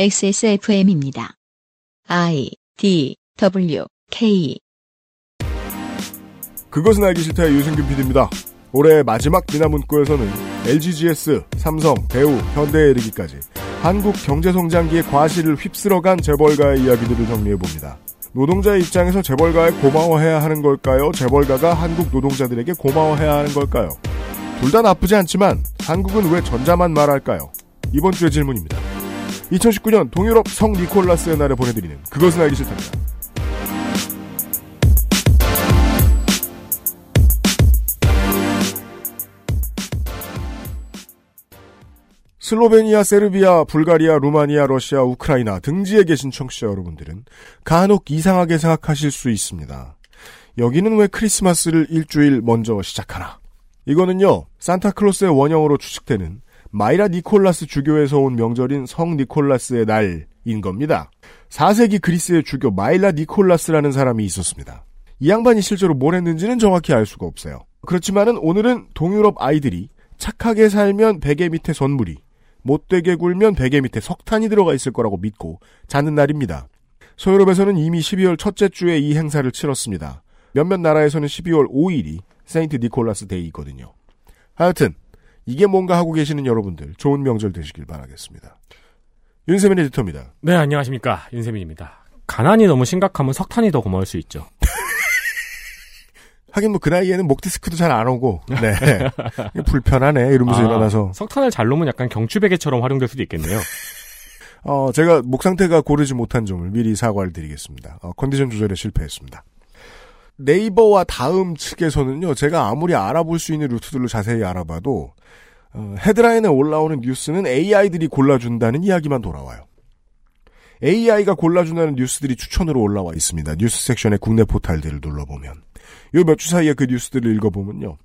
XSFM입니다. I D W K 그것은 알기 싫다의 유승균 PD입니다. 올해 마지막 미나 문구에서는 LGGS, 삼성, 배우, 현대에 이르기까지 한국 경제성장기의 과실을 휩쓸어간 재벌가의 이야기들을 정리해봅니다. 노동자의 입장에서 재벌가에 고마워해야 하는 걸까요? 재벌가가 한국 노동자들에게 고마워해야 하는 걸까요? 둘 다 나쁘지 않지만 한국은 왜 전자만 말할까요? 이번 주의 질문입니다. 2019년 동유럽 성 니콜라스의 날에 보내드리는 그것은 알기 싫답니다. 슬로베니아, 세르비아, 불가리아, 루마니아, 러시아, 우크라이나 등지에 계신 청취자 여러분들은 간혹 이상하게 생각하실 수 있습니다. 여기는 왜 크리스마스를 일주일 먼저 시작하나? 이거는요, 산타클로스의 원형으로 추측되는 마이라 니콜라스 주교에서 온 명절인 성 니콜라스의 날인 겁니다. 4세기 그리스의 주교 마이라 니콜라스라는 사람이 있었습니다. 이 양반이 실제로 뭘 했는지는 정확히 알 수가 없어요. 그렇지만은 오늘은 동유럽 아이들이 착하게 살면 베개 밑에 선물이, 못되게 굴면 베개 밑에 석탄이 들어가 있을 거라고 믿고 자는 날입니다. 서유럽에서는 이미 12월 첫째 주에 이 행사를 치렀습니다. 몇몇 나라에서는 12월 5일이 Saint Nicholas Day거든요. 하여튼 이게 뭔가 하고 계시는 여러분들 좋은 명절 되시길 바라겠습니다. 윤세민 에디터입니다. 네, 안녕하십니까. 윤세민입니다. 가난이 너무 심각하면 석탄이 더 고마울 수 있죠. 하긴 뭐 그 나이에는 목 디스크도 잘 안 오고 네 불편하네 이러면서 아, 일어나서 석탄을 잘 놓으면 약간 경추베개처럼 활용될 수도 있겠네요. 어 제가 목 상태가 고르지 못한 점을 미리 사과를 드리겠습니다. 어, 컨디션 조절에 실패했습니다. 네이버와 다음 측에서는요 제가 아무리 알아볼 수 있는 루트들로 자세히 알아봐도 어, 헤드라인에 올라오는 뉴스는 AI들이 골라준다는 이야기만 돌아와요. AI가 골라준다는 뉴스들이 추천으로 올라와 있습니다. 뉴스 섹션의 국내 포탈들을 눌러보면. 요 몇 주 사이에 그 뉴스들을 읽어보면요.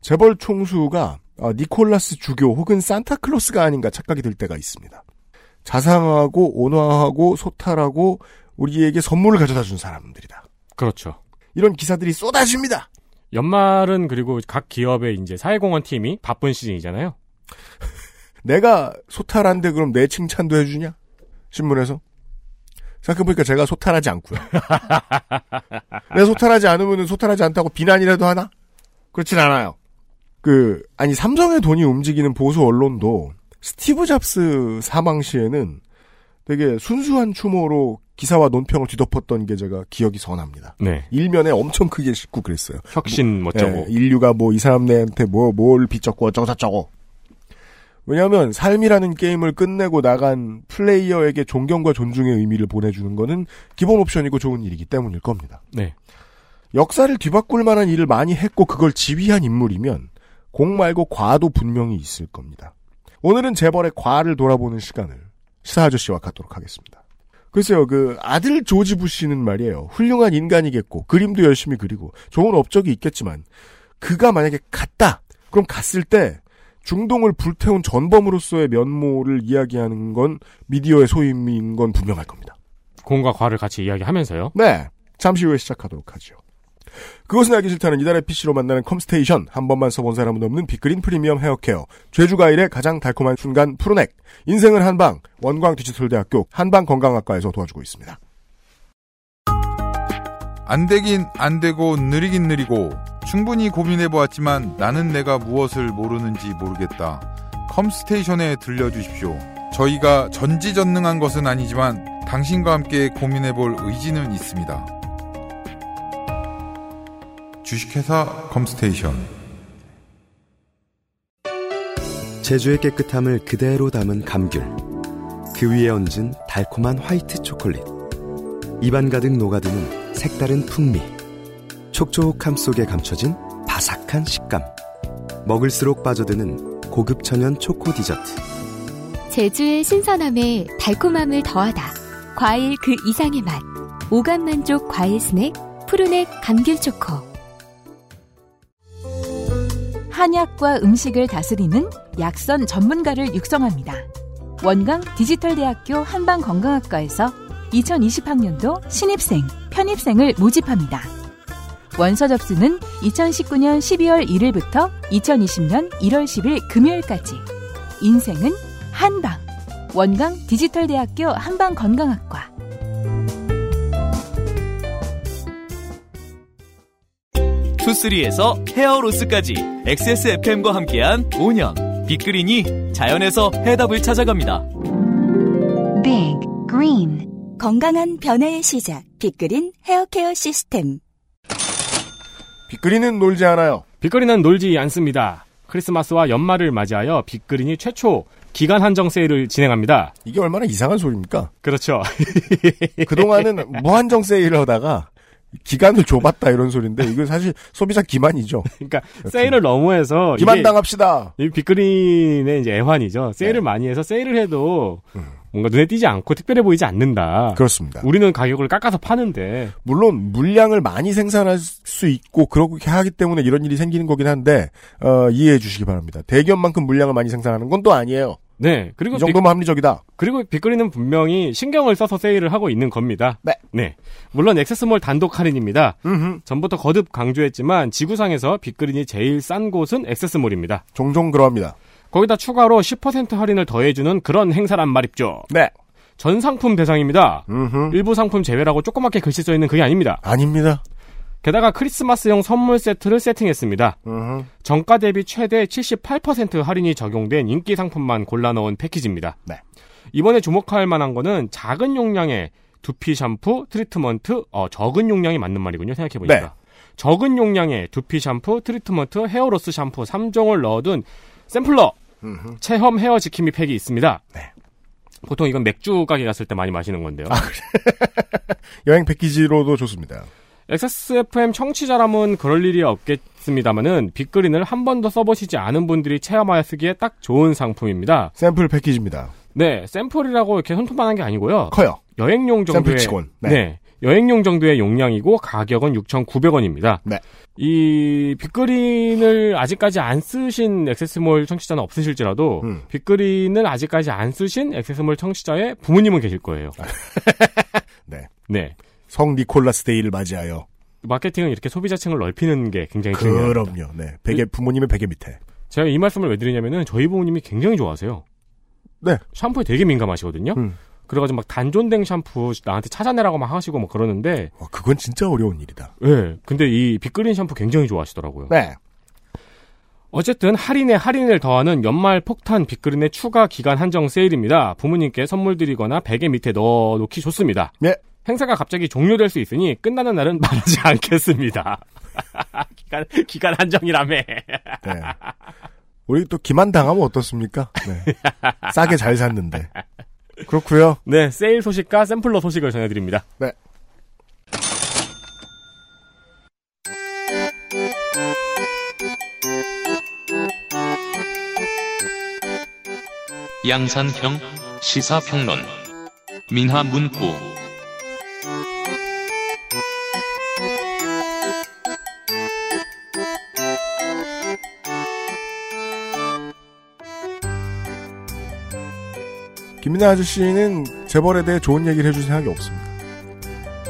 재벌 총수가 어, 니콜라스 주교 혹은 산타클로스가 아닌가 착각이 들 때가 있습니다. 자상하고 온화하고 소탈하고 우리에게 선물을 가져다 준 사람들이다. 그렇죠. 이런 기사들이 쏟아집니다. 연말은 그리고 각 기업의 이제 사회공헌 팀이 바쁜 시즌이잖아요. 내가 소탈한데 그럼 내 칭찬도 해주냐? 신문에서? 생각해보니까 제가 소탈하지 않고요. 내가 소탈하지 않으면 소탈하지 않다고 비난이라도 하나? 그렇진 않아요. 그, 아니, 삼성의 돈이 움직이는 보수 언론도 스티브 잡스 사망 시에는 되게 순수한 추모로 기사와 논평을 뒤덮었던 게 제가 기억이 선합니다. 네. 일면에 엄청 크게 싣고 그랬어요. 혁신 멋져고. 예, 인류가 뭐 이 사람네한테 뭐, 뭘 빚졌고 어쩌고 저쩌고. 왜냐하면 삶이라는 게임을 끝내고 나간 플레이어에게 존경과 존중의 의미를 보내주는 거는 기본 옵션이고 좋은 일이기 때문일 겁니다. 네. 역사를 뒤바꿀 만한 일을 많이 했고 그걸 지휘한 인물이면 공 말고 과도 분명히 있을 겁니다. 오늘은 재벌의 과를 돌아보는 시간을 시사 아저씨와 갖도록 하겠습니다. 글쎄요, 그 아들 조지 부시는 말이에요. 훌륭한 인간이겠고 그림도 열심히 그리고 좋은 업적이 있겠지만 그가 만약에 갔다. 그럼 갔을 때 중동을 불태운 전범으로서의 면모를 이야기하는 건 미디어의 소임인 건 분명할 겁니다. 공과 과를 같이 이야기하면서요. 네. 잠시 후에 시작하도록 하죠. 그것은 알기 싫다는 이달의 PC로 만나는 컴스테이션. 한 번만 써본 사람은 없는 빅그린 프리미엄 헤어케어. 제주 과일의 가장 달콤한 순간 푸르넥. 인생은 한방. 원광 디지털대학교 한방건강학과에서 도와주고 있습니다. 안 되긴 안 되고 느리긴 느리고 충분히 고민해 보았지만 나는 내가 무엇을 모르는지 모르겠다. 컴스테이션에 들려주십시오. 저희가 전지전능한 것은 아니지만 당신과 함께 고민해 볼 의지는 있습니다. 주식회사 컴스테이션 제주의 깨끗함을 그대로 담은 감귤. 그 위에 얹은 달콤한 화이트 초콜릿. 입안 가득 녹아드는 색다른 풍미. 촉촉함 속에 감춰진 바삭한 식감. 먹을수록 빠져드는 고급 천연 초코 디저트. 제주의 신선함에 달콤함을 더하다. 과일 그 이상의 맛. 오감 만족 과일 스낵 푸르넥 감귤 초코. 한약과 음식을 다스리는 약선 전문가를 육성합니다. 원광 디지털대학교 한방건강학과에서 2020학년도 신입생, 편입생을 모집합니다. 원서 접수는 2019년 12월 1일부터 2020년 1월 10일 금요일까지. 인생은 한방. 원광 디지털대학교 한방건강학과 투쓰리에서 헤어로스까지 XSFM과 함께한 5년 빅그린이 자연에서 해답을 찾아갑니다. Big Green 건강한 변화의 시작. 빅그린 헤어케어 시스템. 빅그린은 놀지 않아요. 빅그린은 놀지 않습니다. 크리스마스와 연말을 맞이하여 빅그린이 최초 기간 한정 세일을 진행합니다. 이게 얼마나 이상한 소리입니까? 그렇죠. 그동안은 무한정 세일을 하다가 기간을 좁았다 이런 소리인데 이건 사실 소비자 기만이죠. 그러니까 세일을 너무 해서 기만 이게 당합시다. 이 빅그린의 이제 애환이죠. 세일을 네. 많이 해서 세일을 해도 음. 뭔가 눈에 띄지 않고 특별해 보이지 않는다. 그렇습니다. 우리는 가격을 깎아서 파는데 물론 물량을 많이 생산할 수 있고 그렇게 하기 때문에 이런 일이 생기는 거긴 한데 어, 이해해 주시기 바랍니다. 대기업만큼 물량을 많이 생산하는 건 또 아니에요. 네 그리고 이 정도면 합리적이다. 그리고 빅그린은 분명히 신경을 써서 세일을 하고 있는 겁니다. 네. 물론 액세스몰 단독 할인입니다. 음흠. 전부터 거듭 강조했지만 지구상에서 빅그린이 제일 싼 곳은 액세스몰입니다. 종종 그러합니다. 거기다 추가로 10% 할인을 더해주는 그런 행사란 말입죠. 네. 전 상품 대상입니다. 음흠. 일부 상품 제외라고 조그맣게 글씨 써 있는 그게 아닙니다. 아닙니다. 게다가 크리스마스용 선물 세트를 세팅했습니다. 음흠. 정가 대비 최대 78% 할인이 적용된 인기 상품만 골라 넣은 패키지입니다. 네. 이번에 주목할 만한 거는 작은 용량의 두피 샴푸, 트리트먼트, 어, 적은 용량이 맞는 말이군요. 생각해보니까. 네. 적은 용량의 두피 샴푸, 트리트먼트, hair loss 샴푸 3종을 넣어둔 샘플러 음흠. 체험 헤어 지킴이 팩이 있습니다. 네. 보통 이건 맥주 가게 갔을 때 많이 마시는 건데요. 아, 여행 패키지로도 좋습니다. XSFM 청취자라면 그럴 일이 없겠습니다만은 빅그린을 한 번도 써보시지 않은 분들이 체험하여 쓰기에 딱 좋은 상품입니다. 샘플 패키지입니다. 네, 샘플이라고 이렇게 손톱만한 게 아니고요. 커요. 여행용 정도의 샘플치곤. 네. 네. 여행용 정도의 용량이고 가격은 6,900원입니다. 네. 이 빅그린을 아직까지 안 쓰신 액세스몰 청취자는 없으실지라도 음. 빅그린을 아직까지 안 쓰신 액세스몰 청취자의 부모님은 계실 거예요. 네. 네. 성 니콜라스 데이를 맞이하여. 마케팅은 이렇게 소비자층을 넓히는 게 굉장히 중요합니다. 그럼요. 네. 베개 부모님의 베개 밑에. 제가 이 말씀을 왜 드리냐면은 저희 부모님이 굉장히 좋아하세요. 네. 샴푸에 되게 민감하시거든요. 음. 그래가지고 막 단종된 샴푸 나한테 찾아내라고 막 하시고 막 그러는데, 와, 그건 진짜 어려운 일이다. 예. 네, 근데 이 빅그린 샴푸 굉장히 좋아하시더라고요. 네. 어쨌든 할인에 할인을 더하는 연말 폭탄 빅그린의 추가 기간 한정 세일입니다. 부모님께 선물 드리거나 베개 밑에 넣어 놓기 좋습니다. 예. 행사가 갑자기 종료될 수 있으니 끝나는 날은 말하지 않겠습니다. 기간, 기간 한정이라며. 네. 우리 또 기만 당하면 어떻습니까? 네. 싸게 잘 샀는데. 그렇고요. 네, 세일 소식과 샘플러 소식을 전해드립니다. 네. 양산형 시사평론 민하 문구 김민아 아저씨는 재벌에 대해 좋은 얘기를 해줄 생각이 없습니다.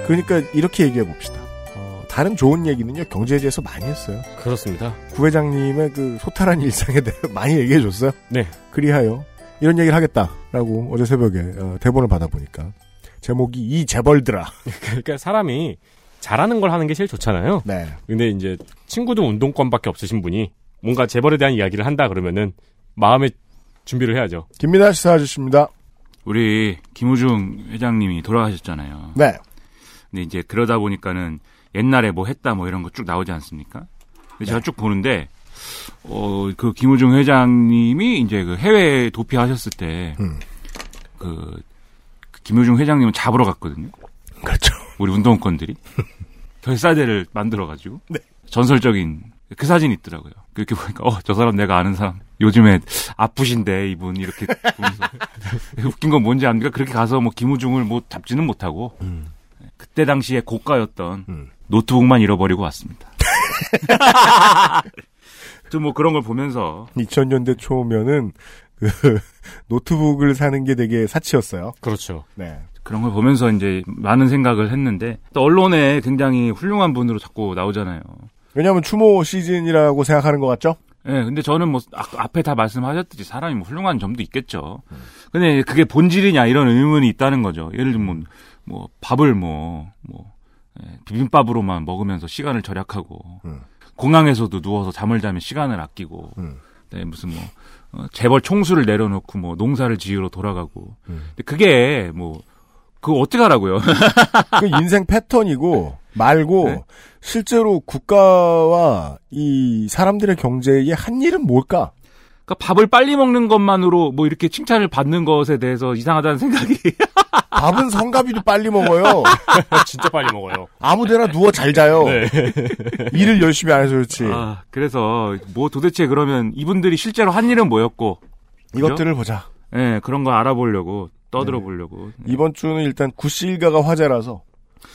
그러니까 이렇게 얘기해 봅시다. 어, 다른 좋은 얘기는요 경제에 대해서 많이 했어요. 그렇습니다. 구회장님의 그 소탈한 일상에 대해 많이 얘기해 줬어요. 네. 그리하여 이런 얘기를 하겠다라고 어제 새벽에 어, 대본을 받아보니까 제목이 이 재벌들아. 그러니까 사람이 잘하는 걸 하는 게 제일 좋잖아요. 네. 근데 이제 친구도 운동권밖에 없으신 분이 뭔가 재벌에 대한 이야기를 한다 그러면은 마음의 준비를 해야죠. 김민아 시사 아저씨입니다. 우리 김우중 회장님이 돌아가셨잖아요. 네. 근데 이제 그러다 보니까는 옛날에 뭐 했다 뭐 이런 거 쭉 나오지 않습니까? 근데 제가 쭉 보는데 어 그 김우중 회장님이 이제 그 해외 도피하셨을 때 음. 그, 그 김우중 회장님은 잡으러 갔거든요. 그렇죠. 우리 운동권들이 결사대를 만들어 가지고 네. 전설적인 그 사진이 있더라고요. 그렇게 보니까 어 저 사람 내가 아는 사람 요즘에 아프신데 이분 이렇게 보면서 웃긴 건 뭔지 압니까? 그렇게 가서 뭐 김우중을 뭐 잡지는 못하고 음. 그때 당시에 고가였던 음. 노트북만 잃어버리고 왔습니다. 좀 뭐 그런 걸 보면서 2000년대 초면은 그 노트북을 사는 게 되게 사치였어요. 그렇죠. 네. 그런 걸 보면서 이제 많은 생각을 했는데 또 언론에 굉장히 훌륭한 분으로 자꾸 나오잖아요. 왜냐하면 추모 시즌이라고 생각하는 것 같죠? 예, 근데 저는 뭐 아- 앞에 다 말씀하셨듯이 사람이 뭐 훌륭한 점도 있겠죠. 근데 그게 본질이냐 이런 의문이 있다는 거죠. 예를 들면 뭐 밥을 뭐뭐 비빔밥으로만 먹으면서 시간을 절약하고 음. 공항에서도 누워서 잠을 자면 시간을 아끼고 음. 네, 무슨 뭐 어, 재벌 총수를 내려놓고 뭐 농사를 지으러 돌아가고 음. 근데 그게 뭐 그거 어떻게 하라고요? 그 인생 패턴이고 말고 네. 실제로 국가와 이 사람들의 경제의 한 일은 뭘까? 그러니까 밥을 빨리 먹는 것만으로 뭐 이렇게 칭찬을 받는 것에 대해서 이상하다는 생각이 밥은 성가비도 빨리 먹어요. 진짜 빨리 먹어요. 아무데나 누워 잘 자요. 네. 일을 열심히 안 해서 그렇지. 아, 그래서 뭐 도대체 그러면 이분들이 실제로 한 일은 뭐였고 그죠? 이것들을 보자. 예, 그런 거 알아보려고 떠들어 보려고. 이번 주는 일단 구씨 일가가 화제라서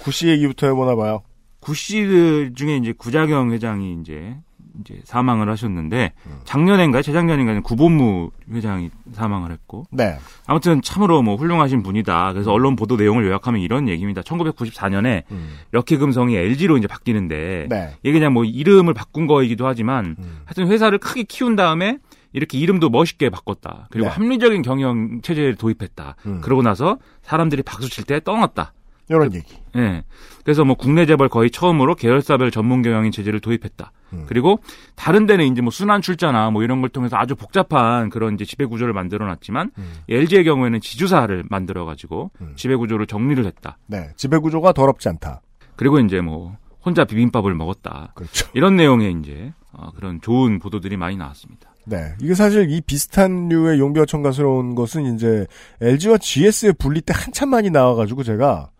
구씨 얘기부터 해보나 봐요. 구씨 중에 이제 구자경 회장이 이제 이제 사망을 하셨는데 음. 작년인가요? 재작년인가요? 구본무 회장이 사망을 했고 네. 아무튼 참으로 뭐 훌륭하신 분이다. 그래서 언론 보도 내용을 요약하면 이런 얘기입니다. 1994년에 럭키금성이 LG로 이제 바뀌는데 음. 네. 이게 그냥 뭐 이름을 바꾼 거이기도 하지만 음. 하여튼 회사를 크게 키운 다음에 이렇게 이름도 멋있게 바꿨다. 그리고 네. 합리적인 경영 체제를 도입했다. 음. 그러고 나서 사람들이 박수 칠 때 떠났다. 이런 얘기. 예. 그래서 뭐 국내 재벌 거의 처음으로 계열사별 전문 경영인 체제를 도입했다. 음. 그리고 다른 데는 이제 뭐 순환 출자나 뭐 이런 걸 통해서 아주 복잡한 그런 이제 지배 구조를 만들어 놨지만 음. LG의 경우에는 지주사를 만들어 가지고 지배 구조를 정리를 했다. 네. 지배 구조가 더럽지 않다. 그리고 이제 뭐 혼자 비빔밥을 먹었다. 그렇죠. 이런 내용의 이제 어, 그런 좋은 보도들이 많이 나왔습니다. 네. 이게 사실 이 비슷한 류의 용비어천가스러운 것은 이제 LG와 GS의 분리 때 한참 많이 나와가지고 제가 이,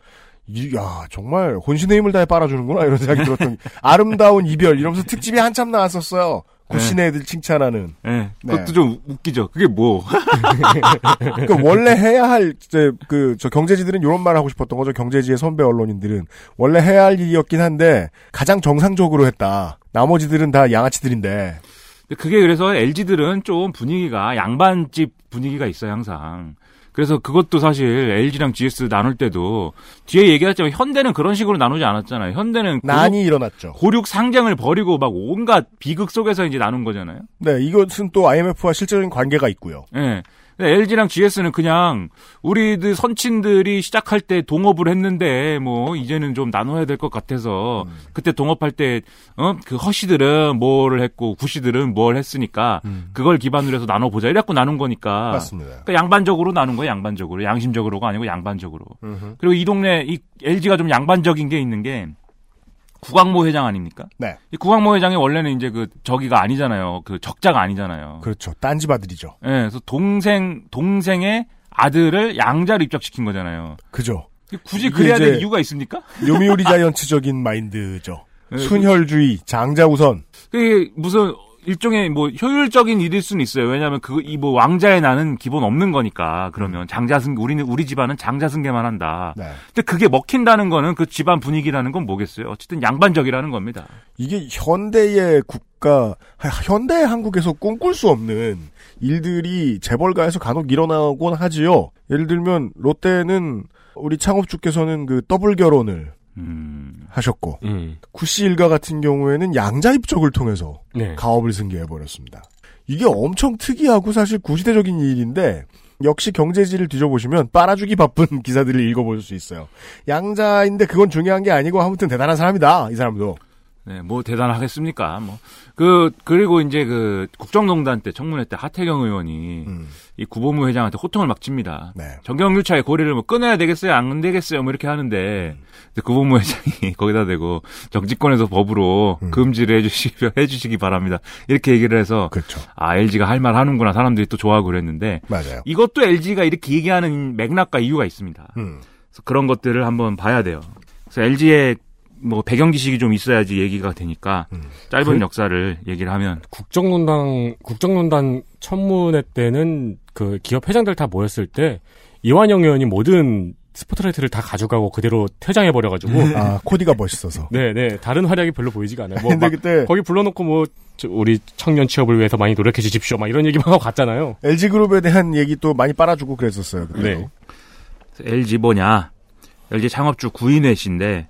야 정말 혼신의 힘을 다해 빨아주는구나 이런 생각이 들었던 게 아름다운 이별 이러면서 특집이 한참 나왔었어요. 구신의 애들 칭찬하는. 예. 그것도 네. 좀 웃기죠. 그게 뭐. 그 원래 해야 할 이제 그 저 경제지들은 이런 말 하고 싶었던 거죠. 경제지의 선배 언론인들은 원래 해야 할 일이었긴 한데 가장 정상적으로 했다. 나머지들은 다 양아치들인데. 그게 그래서 LG들은 좀 분위기가 양반집 분위기가 있어요, 항상. 그래서 그것도 사실 LG랑 GS 나눌 때도 뒤에 얘기했지만 현대는 그런 식으로 나누지 않았잖아요. 현대는 난이 일어났죠. 고륙 상쟁을 벌이고 막 온갖 비극 속에서 이제 나눈 거잖아요. 네, 이것은 또 IMF와 실질적인 관계가 있고요. 예. LG랑 GS는 그냥 우리들 선친들이 시작할 때 동업을 했는데 뭐 이제는 좀 나눠야 될 것 같아서 음. 그때 동업할 때 어 그 허씨들은 뭐를 했고 구씨들은 뭘 했으니까 그걸 기반으로 해서 나눠 보자 이래갖고 나눈 거니까 음. 맞습니다. 그러니까 양반적으로 나눈 거예요 양반적으로 양심적으로가 아니고 양반적으로 음흠. 그리고 이 동네 이 LG가 좀 양반적인 게 있는 게 구광모 회장 아닙니까? 네. 이 구광모 회장이 원래는 이제 그 저기가 아니잖아요. 그 적자가 아니잖아요. 그렇죠. 딴집 아들이죠. 예, 그래서 동생 동생의 아들을 양자로 입적시킨 거잖아요. 그죠. 굳이 그래야 될 이유가 있습니까? 요미우리 자이언츠적인 마인드죠. 네, 순혈주의, 장자 우선. 그게 무슨 일종의 뭐 효율적인 일일 수는 있어요. 왜냐하면 그 이 뭐 왕자의 나는 기본 없는 거니까 그러면 장자승 우리는 우리 집안은 장자승계만 한다. 네. 근데 그게 먹힌다는 거는 그 집안 분위기라는 건 뭐겠어요? 어쨌든 양반적이라는 겁니다. 이게 현대의 국가, 하- 현대의 한국에서 꿈꿀 수 없는 일들이 재벌가에서 간혹 일어나곤 하지요. 예를 들면 롯데는 우리 창업주께서는 그 더블 결혼을 음. 하셨고 음. 구씨 일가 같은 경우에는 양자 입적을 통해서 네. 가업을 승계해 버렸습니다. 이게 엄청 특이하고 사실 구시대적인 일인데 역시 경제지를 뒤져보시면 빨아주기 바쁜 기사들을 읽어볼 수 있어요. 양자인데 그건 중요한 게 아니고 아무튼 대단한 사람이다 이 사람도. 네, 뭐 대단하겠습니까? 뭐 그 그리고 이제 그 국정농단 때 청문회 때 하태경 의원이 음. 이 구보무 회장한테 호통을 막 칩니다. 네. 정경유차의 고리를 뭐 끊어야 되겠어요, 안 되겠어요, 뭐 이렇게 하는데 근데 구보무 회장이 거기다 대고 정치권에서 법으로 금지를 해주시 해주시기 바랍니다. 이렇게 얘기를 해서 그렇죠. 아 LG가 할 말 하는구나 사람들이 또 좋아하고 그랬는데 맞아요. 이것도 LG가 이렇게 얘기하는 맥락과 이유가 있습니다. 음. 그래서 그런 것들을 한번 봐야 돼요. 그래서 LG의 뭐 배경 지식이 좀 있어야지 얘기가 되니까 음. 짧은 그- 역사를 얘기를 하면 국정농단 국정농단 청문회 때는 그 기업 회장들 다 모였을 때 이완영 의원이 모든 스포트라이트를 다 가져가고 그대로 퇴장해 버려 가지고 아 코디가 멋있어서. 네네 다른 활약이 별로 보이지가 않아요. 뭐 근데 막 그때 거기 불러놓고 뭐 저, 우리 청년 취업을 위해서 많이 노력해 주십시오 막 이런 얘기만 하고 갔잖아요. LG 그룹에 대한 얘기 또 많이 빨아주고 그랬었어요. 그때도. 네. LG 뭐냐 LG 창업주 구인회 씨인데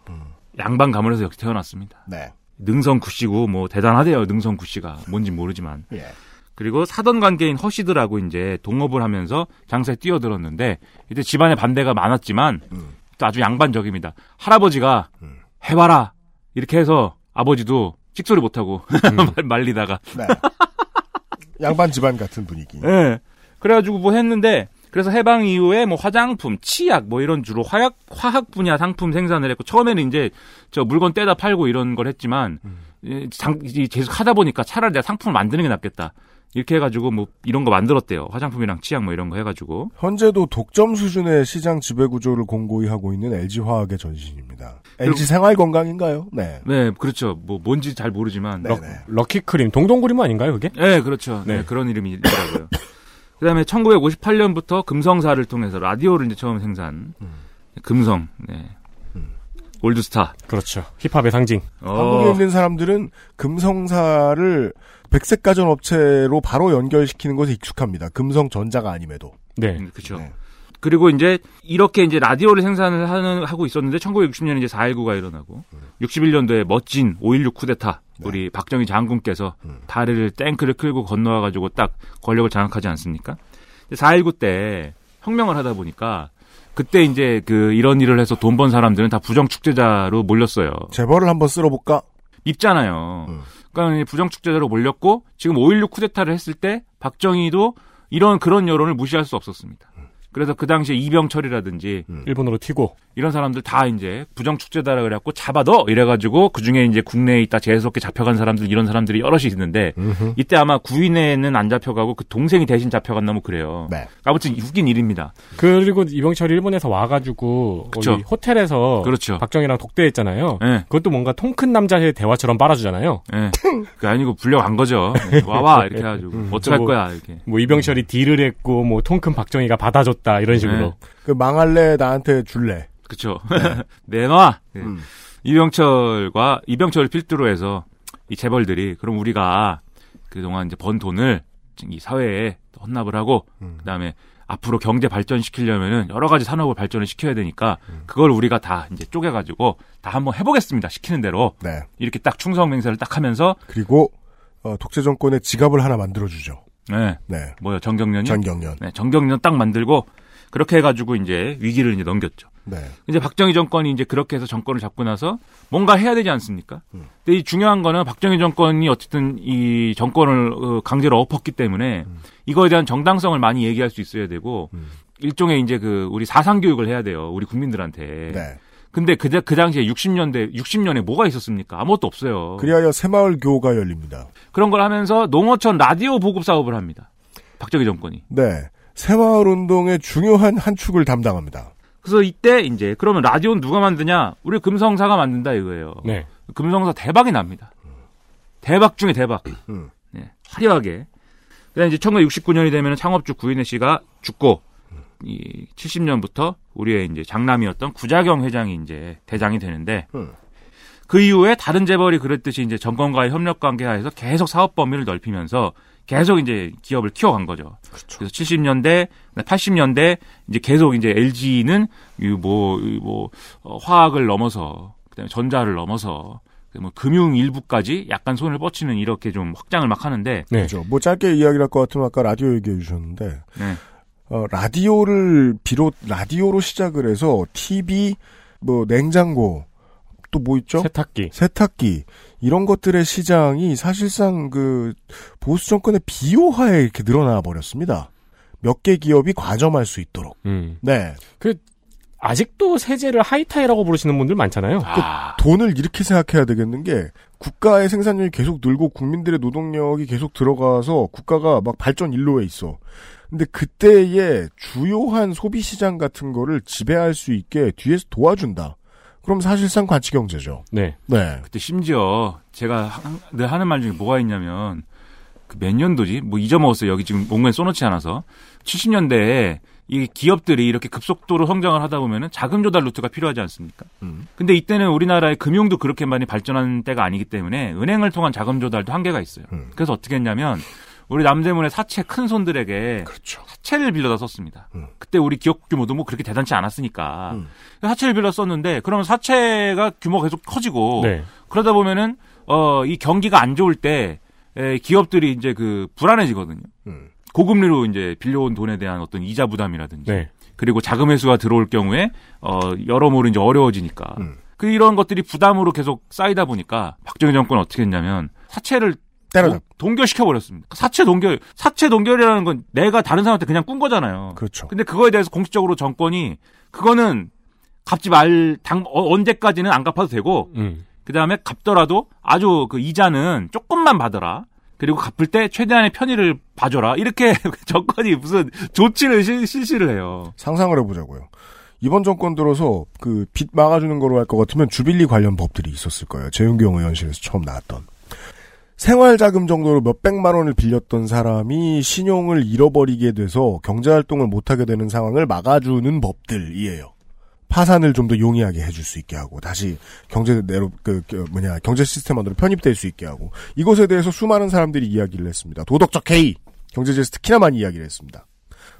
양반 가문에서 역시 태어났습니다. 네. 능성 구씨고 뭐 대단하대요. 능성 구씨가 뭔지 모르지만. 예. 그리고 사돈 관계인 허씨들하고 이제 동업을 하면서 장사에 뛰어들었는데 이때 집안에 반대가 많았지만 또 아주 양반적입니다. 할아버지가 해봐라 이렇게 해서 아버지도 찍소리 못하고 말리다가 네. 양반 집안 같은 분위기. 예. 그래가지고 뭐 했는데 그래서 해방 이후에 뭐 화장품, 치약 뭐 이런 주로 화학 화학 분야 상품 생산을 했고 처음에는 이제 저 물건 떼다 팔고 이런 걸 했지만 예, 장, 이제 계속 하다 보니까 차라리 내가 상품을 만드는 게 낫겠다. 이렇게 해가지고 뭐 이런 거 만들었대요. 화장품이랑 치약 뭐 이런 거 해가지고. 현재도 독점 수준의 시장 지배 구조를 공고히 하고 있는 LG 화학의 전신입니다. LG 생활 건강인가요? 네. 네, 그렇죠. 뭐 뭔지 잘 모르지만 네네. 럭 키 크림, 동동 그림 아닌가요, 그게? 네, 그렇죠. 네, 네. 그런 이름이더라고요. 그다음에 1958년부터 금성사를 통해서 라디오를 이제 처음 생산. 금성, 네. 올드스타. 그렇죠. 힙합의 상징. 한국에 있는 사람들은 금성사를 백색 가전 업체로 바로 연결시키는 것에 익숙합니다. 금성 전자가 아님에도. 네. 그렇죠. 그리고 이제 이렇게 이제 라디오를 생산을 하는 하고 있었는데 1960년에 이제 4.19가 일어나고 61년도에 멋진 5.16 쿠데타 우리 박정희 장군께서 다리를 탱크를 끌고 건너와 가지고 딱 권력을 장악하지 않습니까? 4.19 때 혁명을 하다 보니까 그때 이제 그 이런 일을 해서 돈 번 사람들은 다 부정 축제자로 몰렸어요. 재벌을 한번 쓸어볼까? 입잖아요. 그러니까 부정 축제자로 몰렸고 지금 5.16 쿠데타를 했을 때 박정희도 이런 그런 여론을 무시할 수 없었습니다. 그래서 그 당시에 이병철이라든지 일본으로 튀고 이런 사람들 다 이제 부정 축제다라 그래갖고 잡아둬 이래가지고 그 중에 이제 국내에 있다 재수없게 잡혀간 사람들 이런 사람들이 여럿이 있는데 이때 아마 구인에는 안 잡혀가고 그 동생이 대신 잡혀갔나 뭐 그래요. 네. 아무튼 웃긴 일입니다. 그리고 이병철이 일본에서 와가지고 그쵸. 거기 호텔에서 그렇죠. 박정희랑 독대했잖아요. 네. 그것도 뭔가 통 큰 남자의 대화처럼 빨아주잖아요. 예. 그 아니고 불려간 거죠. 네, 와와 이렇게 해가지고 어떡할 뭐, 거야 이렇게. 뭐 이병철이 딜을 했고 뭐 통 큰 박정희가 받아줬 다 이런 식으로. 네. 그 망할래 나한테 줄래. 그쵸. 내놔. 네. 음. 이병철과 이병철을 필두로 해서 이 재벌들이 그럼 우리가 그동안 이제 번 돈을 이 사회에 헌납을 하고 그다음에 앞으로 경제 발전시키려면은 여러 가지 산업을 발전을 시켜야 되니까 그걸 우리가 다 이제 쪼개 가지고 다 한번 해 보겠습니다. 시키는 대로 네. 이렇게 딱 충성 맹세를 딱 하면서 그리고 어, 독재 정권의 지갑을 하나 만들어 주죠. 네, 네. 뭐요 정경련이 전경련. 네, 정경련 딱 만들고 그렇게 해가지고 이제 위기를 이제 넘겼죠. 네. 이제 박정희 정권이 이제 그렇게 해서 정권을 잡고 나서 뭔가 해야 되지 않습니까? 근데 이 중요한 거는 박정희 정권이 어쨌든 이 정권을 어, 강제로 엎었기 때문에 이거에 대한 정당성을 많이 얘기할 수 있어야 되고 일종의 이제 그 우리 사상 교육을 해야 돼요. 우리 국민들한테. 네. 근데 그, 그 당시에 60년대 60년에 뭐가 있었습니까? 아무것도 없어요. 그리하여 새마을 교가 열립니다. 그런 걸 하면서 농어촌 라디오 보급 사업을 합니다. 박정희 정권이. 네. 새마을 운동의 중요한 한 축을 담당합니다. 그래서 이때 이제 그러면 라디오는 누가 만드냐? 우리 금성사가 만든다 이거예요. 네. 금성사 대박이 납니다. 대박 중에 대박. 음. 네, 화려하게. 그다음 이제 1969년이 되면 창업주 구인혜 씨가 죽고 이 70년부터 우리의 이제 장남이었던 구자경 회장이 이제 대장이 되는데 음. 그 이후에 다른 재벌이 그랬듯이 이제 정권과의 협력 관계 하에서 계속 사업 범위를 넓히면서 계속 이제 기업을 키워간 거죠. 그래서 70년대, 80년대 이제 계속 이제 LG는 이뭐 뭐 어, 화학을 넘어서 그다음에 전자를 넘어서 뭐 금융 일부까지 약간 손을 뻗치는 이렇게 좀 확장을 막 하는데 네. 그렇죠. 뭐 짧게 이야기를 할것 같으면 아까 라디오 얘기해 주셨는데 네. 어, 라디오를 비롯 라디오로 시작을 해서 TV, 뭐 냉장고 또 뭐 있죠? 세탁기. 세탁기 이런 것들의 시장이 사실상 그 보수 정권의 비호화에 이렇게 늘어나 버렸습니다. 몇 개 기업이 과점할 수 있도록. 음. 네. 그 아직도 세제를 하이타이라고 부르시는 분들 많잖아요. 아, 돈을 이렇게 생각해야 되겠는 게 국가의 생산량이 계속 늘고 국민들의 노동력이 계속 들어가서 국가가 막 발전 일로에 있어. 근데 그때의 주요한 소비 시장 같은 거를 지배할 수 있게 뒤에서 도와준다. 그럼 사실상 관치 경제죠. 네. 네. 그때 심지어 제가 하- 늘 하는 말 중에 뭐가 있냐면 그 몇 년도지? 뭐 잊어먹었어요. 여기 지금 뭔가에 써놓지 않아서 70년대에 이 기업들이 이렇게 급속도로 성장을 하다 보면은 자금 조달 루트가 필요하지 않습니까? 음. 근데 이때는 우리나라의 금융도 그렇게 많이 발전한 때가 아니기 때문에 은행을 통한 자금 조달도 한계가 있어요. 음. 그래서 어떻게 했냐면 우리 남대문의 사채 큰 손들에게 그렇죠. 사채를 빌려다 썼습니다. 음. 그때 우리 기업 규모도 뭐 그렇게 대단치 않았으니까 음. 사채를 빌려 썼는데 그러면 사채가 규모가 계속 커지고 네. 그러다 보면은 어, 이 경기가 안 좋을 때 에, 기업들이 이제 그 불안해지거든요. 음. 고금리로 이제 빌려온 돈에 대한 어떤 이자 부담이라든지 네. 그리고 자금 회수가 들어올 경우에 어 여러모로 이제 어려워지니까 음. 그 이런 것들이 부담으로 계속 쌓이다 보니까 박정희 정권 은 어떻게 했냐면 사채를 때려잡. 동결시켜 버렸습니다. 사채 동결 사채 동결이라는 건 내가 다른 사람한테 그냥 꾼 거잖아요. 그렇죠. 근데 그거에 대해서 공식적으로 정권이 그거는 갚지 말당 어, 언제까지는 안 갚아도 되고 음. 그다음에 갚더라도 아주 그 이자는 조금만 받아라. 그리고 갚을 때 최대한의 편의를 봐줘라. 이렇게 정권이 무슨 조치를 실, 실시를 해요. 상상을 해보자고요. 이번 정권 들어서 그 빚 막아주는 거로 할 것 같으면 주빌리 관련 법들이 있었을 거예요. 재윤경 의원실에서 처음 나왔던. 생활자금 정도로 몇백만 원을 빌렸던 사람이 신용을 잃어버리게 돼서 경제활동을 못하게 되는 상황을 막아주는 법들이에요. 파산을 좀 더 용이하게 해줄 수 있게 하고 다시 경제 내로 그, 그 뭐냐 경제 시스템 안으로 편입될 수 있게 하고 이것에 대해서 수많은 사람들이 이야기를 했습니다. 도덕적 해이 경제지에서 특히나 많이 이야기를 했습니다.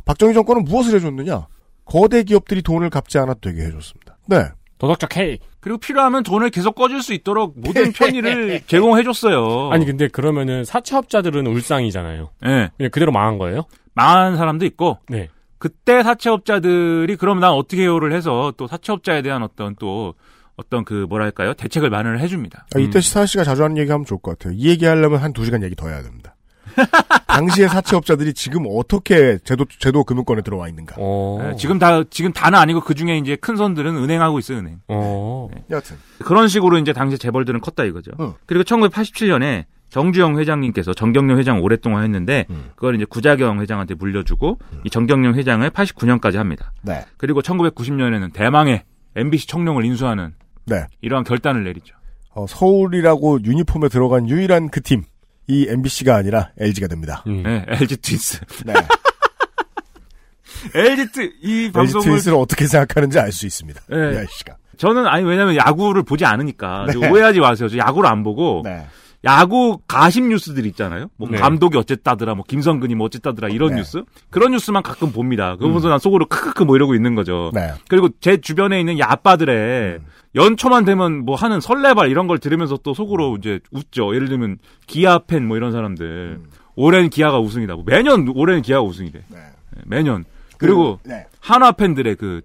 박정희 정권은 무엇을 해줬느냐? 거대 기업들이 돈을 갚지 않아도 되게 해줬습니다. 네. 도덕적 해이. 그리고 필요하면 돈을 계속 꺼줄 수 있도록 모든 편의를 제공해줬어요. 아니 근데 그러면은 사채업자들은 울상이잖아요. 예. 그냥 그대로 망한 거예요? 망한 사람도 있고 네. 그때 사채업자들이 그럼 난 어떻게 해요를 해서 또 사채업자에 대한 어떤 또 어떤 그 뭐랄까요 대책을 마련을 해줍니다. 아, 이때 시사 씨가 자주 하는 얘기 하면 좋을 것 같아요. 이 얘기 하려면 한 두 시간 얘기 더 해야 됩니다. 당시의 사채업자들이 지금 어떻게 제도, 제도 금융권에 들어와 있는가. 어. 예, 지금 다 지금 다는 아니고 그 중에 이제 큰 손들은 은행하고 있어요 은행. 어. 여튼. 그런 식으로 이제 당시 재벌들은 컸다 이거죠. 어. 그리고 1987년에 정주영 회장님께서 정경영 회장 오랫동안 했는데 음. 그걸 이제 구자경 회장한테 물려주고 이 정경영 회장을 89년까지 합니다. 네. 그리고 1990년에는 대망의 MBC 청룡을 인수하는 네. 이러한 결단을 내리죠. 어, 서울이라고 유니폼에 들어간 유일한 그 팀. 이 MBC가 아니라 LG가 됩니다. 음. 네, LG 트윈스. 네. LG 트, 이 LG 방송을 트윈스를 어떻게 생각하는지 알 수 있습니다. 네. 이 아저씨가. 저는 아니 왜냐면 야구를 보지 않으니까 네. 저 오해하지 마세요. 저 야구를 안 보고 네. 야구 가심 뉴스들 있잖아요. 뭐 네. 감독이 어쨌다더라, 뭐 김성근이 뭐 어쨌다더라 이런 네. 뉴스 그런 뉴스만 가끔 봅니다. 그러면서 난 속으로 크크크 뭐 이러고 있는 거죠. 네. 그리고 제 주변에 있는 야빠들의 연초만 되면 뭐 하는 설레발 이런 걸 들으면서 또 속으로 이제 웃죠. 예를 들면 기아 팬 뭐 이런 사람들 올해는 기아가 우승이다. 뭐 매년 올해는 기아가 우승이래. 네. 네, 매년. 그리고 네. 한화 팬들의 그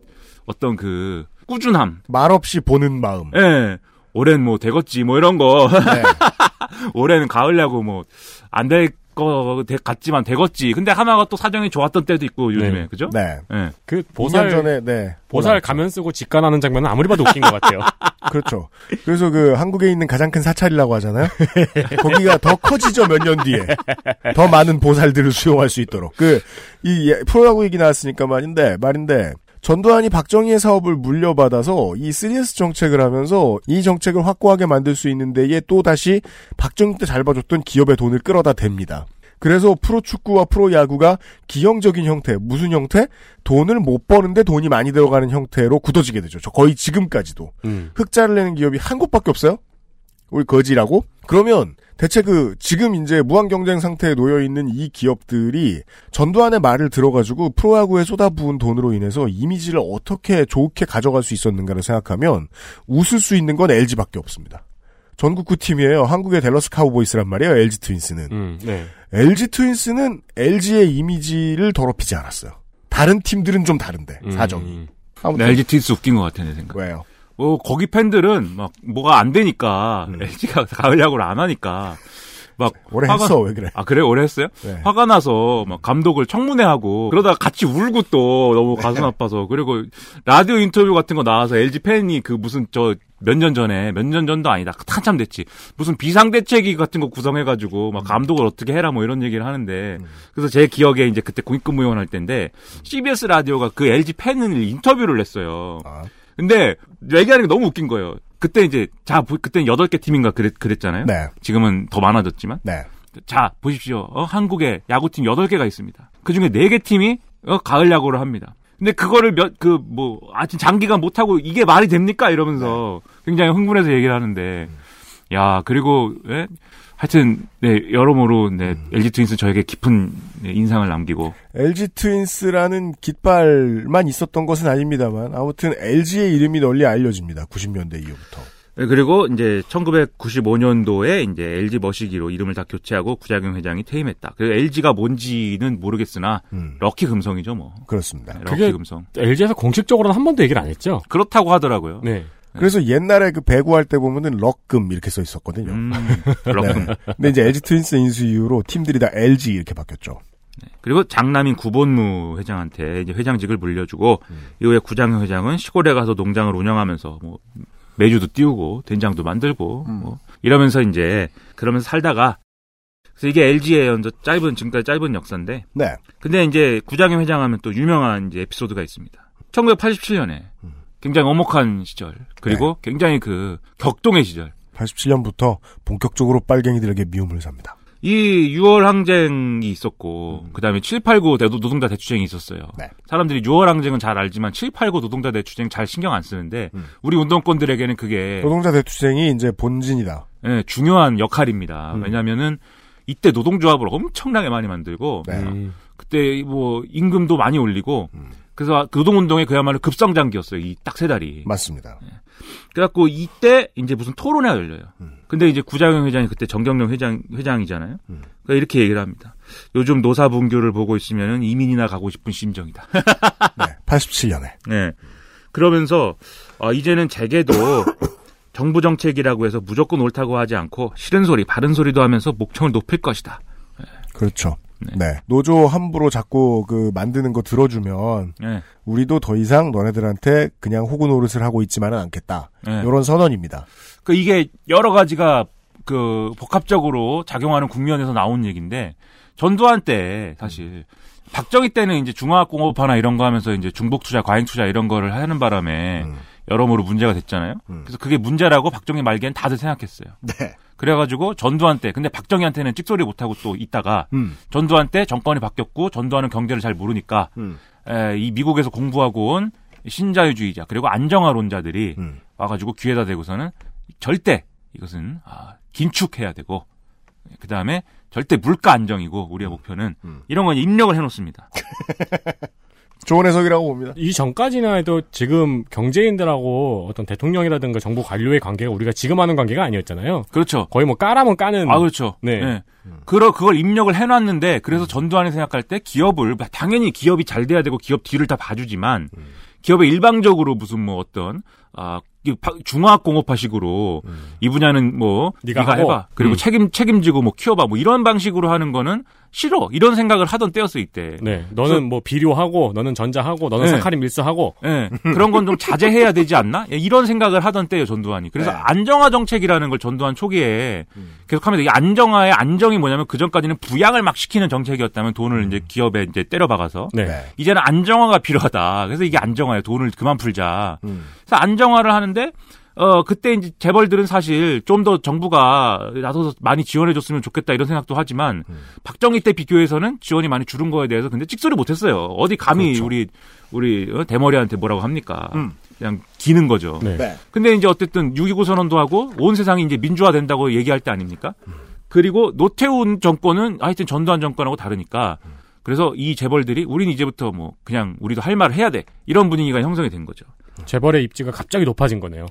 어떤 그 꾸준함. 말없이 보는 마음. 예. 올해는 뭐 되겠지 뭐 이런 거. 네. 올해는 가을야구 뭐 안 될 거 같지만 되겠지. 근데 하나가 또 사정이 좋았던 때도 있고 요즘에 네. 그죠? 네. 예. 그 2년 보살 전에, 네. 보살 가면 쓰고 직관하는 장면은 아무리 봐도 웃긴 것 같아요. 그렇죠. 그래서 그 한국에 있는 가장 큰 사찰이라고 하잖아요. 거기가 더 커지죠 몇 년 뒤에 더 많은 보살들을 수용할 수 있도록. 그이 예, 프로야구 얘기 나왔으니까 말인데 말인데 전두환이 박정희의 사업을 물려받아서 이 3S 정책을 하면서 이 정책을 확고하게 만들 수 있는 데에 또 다시 박정희 때 잘 봐줬던 기업의 돈을 끌어다 댑니다. 그래서 프로축구와 프로야구가 기형적인 형태, 무슨 형태? 돈을 못 버는데 돈이 많이 들어가는 형태로 굳어지게 되죠. 저 거의 지금까지도. 음. 흑자를 내는 기업이 한 곳밖에 없어요? 우리 거지라고? 그러면 대체 그 지금 이제 무한 경쟁 상태에 놓여 있는 이 기업들이 전두환의 말을 들어가지고 프로야구에 쏟아부은 돈으로 인해서 이미지를 어떻게 좋게 가져갈 수 있었는가를 생각하면 웃을 수 있는 건 LG밖에 없습니다. 전국구 팀이에요. 한국의 델러스 카우보이스란 말이에요. LG 트윈스는. 음, 네. LG 트윈스는 LG의 이미지를 더럽히지 않았어요. 다른 팀들은 좀 다른데 음. 사정이. 아무튼 LG 트윈스 웃긴 것 같아 내 생각. 왜요? 뭐 거기 팬들은 막 뭐가 안 되니까 음. LG가 가을 야구를 안 하니까 막 오래 화가- 했어 왜 그래? 아 그래 오래 했어요? 네. 화가 나서 막 감독을 청문회하고 그러다가 같이 울고 또 너무 네. 가슴 아파서 그리고 라디오 인터뷰 같은 거 나와서 LG 팬이 그 무슨 저 몇 년 전에 몇 년 전도 아니다 한참 됐지 무슨 비상대책위 같은 거 구성해가지고 음. 막 감독을 어떻게 해라 뭐 이런 얘기를 하는데 그래서 제 기억에 이제 그때 공익근무요원 할 때인데 CBS 라디오가 그 LG 팬을 인터뷰를 했어요. 아, 근데 얘기하는 게 너무 웃긴 거예요. 그때 이제 자 보- 그때는 여덟 개 팀인가 그랬, 그랬 잖아요. 네. 지금은 더 많아졌지만 네. 자 보십시오. 어, 한국에 야구팀 여덟 개가 있습니다. 그 중에 네 개 팀이 어, 가을 야구를 합니다. 근데 그거를 몇 그 뭐 아직 장기간 못 하고 이게 말이 됩니까 이러면서 굉장히 흥분해서 얘기를 하는데 야 그리고 예? 하여튼 네 여러모로 네 LG 트윈스 저에게 깊은 네, 인상을 남기고 LG 트윈스라는 깃발만 있었던 것은 아닙니다만 아무튼 LG의 이름이 널리 알려집니다. 90년대 이후부터. 네, 그리고 이제 1995년도에 이제 LG 머시기로 이름을 다 교체하고 구자경 회장이 퇴임했다. 그 LG가 뭔지는 모르겠으나 음. 럭키 금성이죠, 뭐. 그렇습니다. 네, 럭키 금성. LG에서 공식적으로는 한 번도 얘기를 안 했죠. 그렇다고 하더라고요. 네. 그래서 옛날에 그 배구할 때 보면은 럭금 이렇게 써 있었거든요. 음, 럭금. 네. 근데 이제 LG 트윈스 인수 이후로 팀들이 다 LG 이렇게 바뀌었죠. 그리고 장남인 구본무 회장한테 이제 회장직을 물려주고 이후에 구장현 회장은 시골에 가서 농장을 운영하면서 뭐 메주도 띄우고 된장도 만들고 뭐 이러면서 이제 그러면서 살다가 그래서 이게 LG의 연저 짧은 지금까지 짧은 역사인데 네. 근데 이제 구장현 회장하면 또 유명한 이제 에피소드가 있습니다. 1987년에 굉장히 엄혹한 시절 그리고 굉장히 그 격동의 시절 87년부터 본격적으로 빨갱이들에게 미움을 삽니다. 이 6월 항쟁이 있었고 그다음에 789 대도 노동자 대투쟁이 있었어요. 네. 사람들이 6월 항쟁은 잘 알지만 789 노동자 대투쟁 잘 신경 안 쓰는데 우리 운동권들에게는 그게 노동자 대투쟁이 이제 본진이다. 예, 중요한 역할입니다. 음. 왜냐면은 이때 노동조합을 엄청나게 많이 만들고 네. 음. 그때 뭐 임금도 많이 올리고 음. 그래서 그 노동운동에 그야말로 급성장기였어요. 이 딱 세 달이. 맞습니다. 그래갖고 이때 이제 무슨 토론회가 열려요. 음. 근데 이제 구자영 회장이 그때 정경영 회장 회장이잖아요. 음. 그러니까 이렇게 얘기를 합니다. 요즘 노사 분교를 보고 있으면은 이민이나 가고 싶은 심정이다. 네. 87년에. 네. 그러면서 어, 이제는 재계도 정부 정책이라고 해서 무조건 옳다고 하지 않고 싫은 소리, 바른 소리도 하면서 목청을 높일 것이다. 그렇죠. 네. 노조 함부로 자꾸 그 만드는 거 들어주면 네. 우리도 더 이상 너네들한테 그냥 호구 노릇을 하고 있지만은 않겠다. 네. 이런 선언입니다. 그 이게 여러 가지가 그 복합적으로 작용하는 국면에서 나온 얘기인데 전두환 때 사실 박정희 때는 이제 중화공업 화나 이런 거 하면서 이제 중복 투자, 과잉 투자 이런 거를 하는 바람에 음. 여러모로 문제가 됐잖아요. 그래서 그게 문제라고 박정희 말기엔 다들 생각했어요. 네. 그래가지고 전두환 때 근데 박정희한테는 찍소리 못하고 또 있다가 음. 전두환 때 정권이 바뀌었고 전두환은 경제를 잘 모르니까 음. 에, 이 미국에서 공부하고 온 신자유주의자 그리고 안정화론자들이 음. 와가지고 귀에다 대고서는 절대 이것은 아, 긴축해야 되고 그 다음에 절대 물가 안정이고 우리의 목표는 음. 이런 건 입력을 해놓습니다. 좋은 해석이라고 봅니다. 이 전까지나 해도 지금 경제인들하고 어떤 대통령이라든가 정부 관료의 관계가 우리가 지금 하는 관계가 아니었잖아요. 그렇죠. 거의 뭐 까라면 까는. 아 그렇죠. 네. 네. 그러 그걸 입력을 해놨는데 그래서 전두환이 생각할 때 기업을 당연히 기업이 잘 돼야 되고 기업 뒤를 다 봐주지만 기업에 일방적으로 무슨 뭐 어떤 아이 바- 중화공업화식으로 이 분야는 뭐 네가 네가. 해봐 그리고 음. 책임 책임지고 뭐 키워봐 뭐 이런 방식으로 하는 거는 싫어 이런 생각을 하던 때였어 이때. 네. 너는 뭐 비료하고, 너는 전자하고, 너는 네. 사카린 밀수하고. 예, 그런 건 좀 자제해야 되지 않나? 예, 이런 생각을 하던 때예요, 전두환이. 그래서 네. 안정화 정책이라는 걸 전두환 초기에 계속하면서 이 안정화의 안정이 뭐냐면 그 전까지는 부양을 막 시키는 정책이었다면 돈을 이제 기업에 이제 때려박아서 네. 네. 이제는 안정화가 필요하다. 그래서 이게 안정화예요. 돈을 그만 풀자. 음. 그래서 안정 화를 하는데 어 그때 이제 재벌들은 사실 좀 더 정부가 나서서 많이 지원해 줬으면 좋겠다 이런 생각도 하지만 음. 박정희 때 비교해서는 지원이 많이 줄은 거에 대해서 근데 찍소리 못 했어요. 어디 감히 그렇죠. 우리 우리 어, 대머리한테 뭐라고 합니까? 음. 그냥 기는 거죠. 네. 네. 근데 이제 어쨌든 6.29 선언도 하고 온 세상이 이제 민주화 된다고 얘기할 때 아닙니까? 음. 그리고 노태운 정권은 하여튼 전두환 정권하고 다르니까 그래서 이 재벌들이 우린 이제부터 뭐 그냥 우리도 할 말을 해야 돼 이런 분위기가 형성이 된 거죠. 재벌의 입지가 갑자기 높아진 거네요.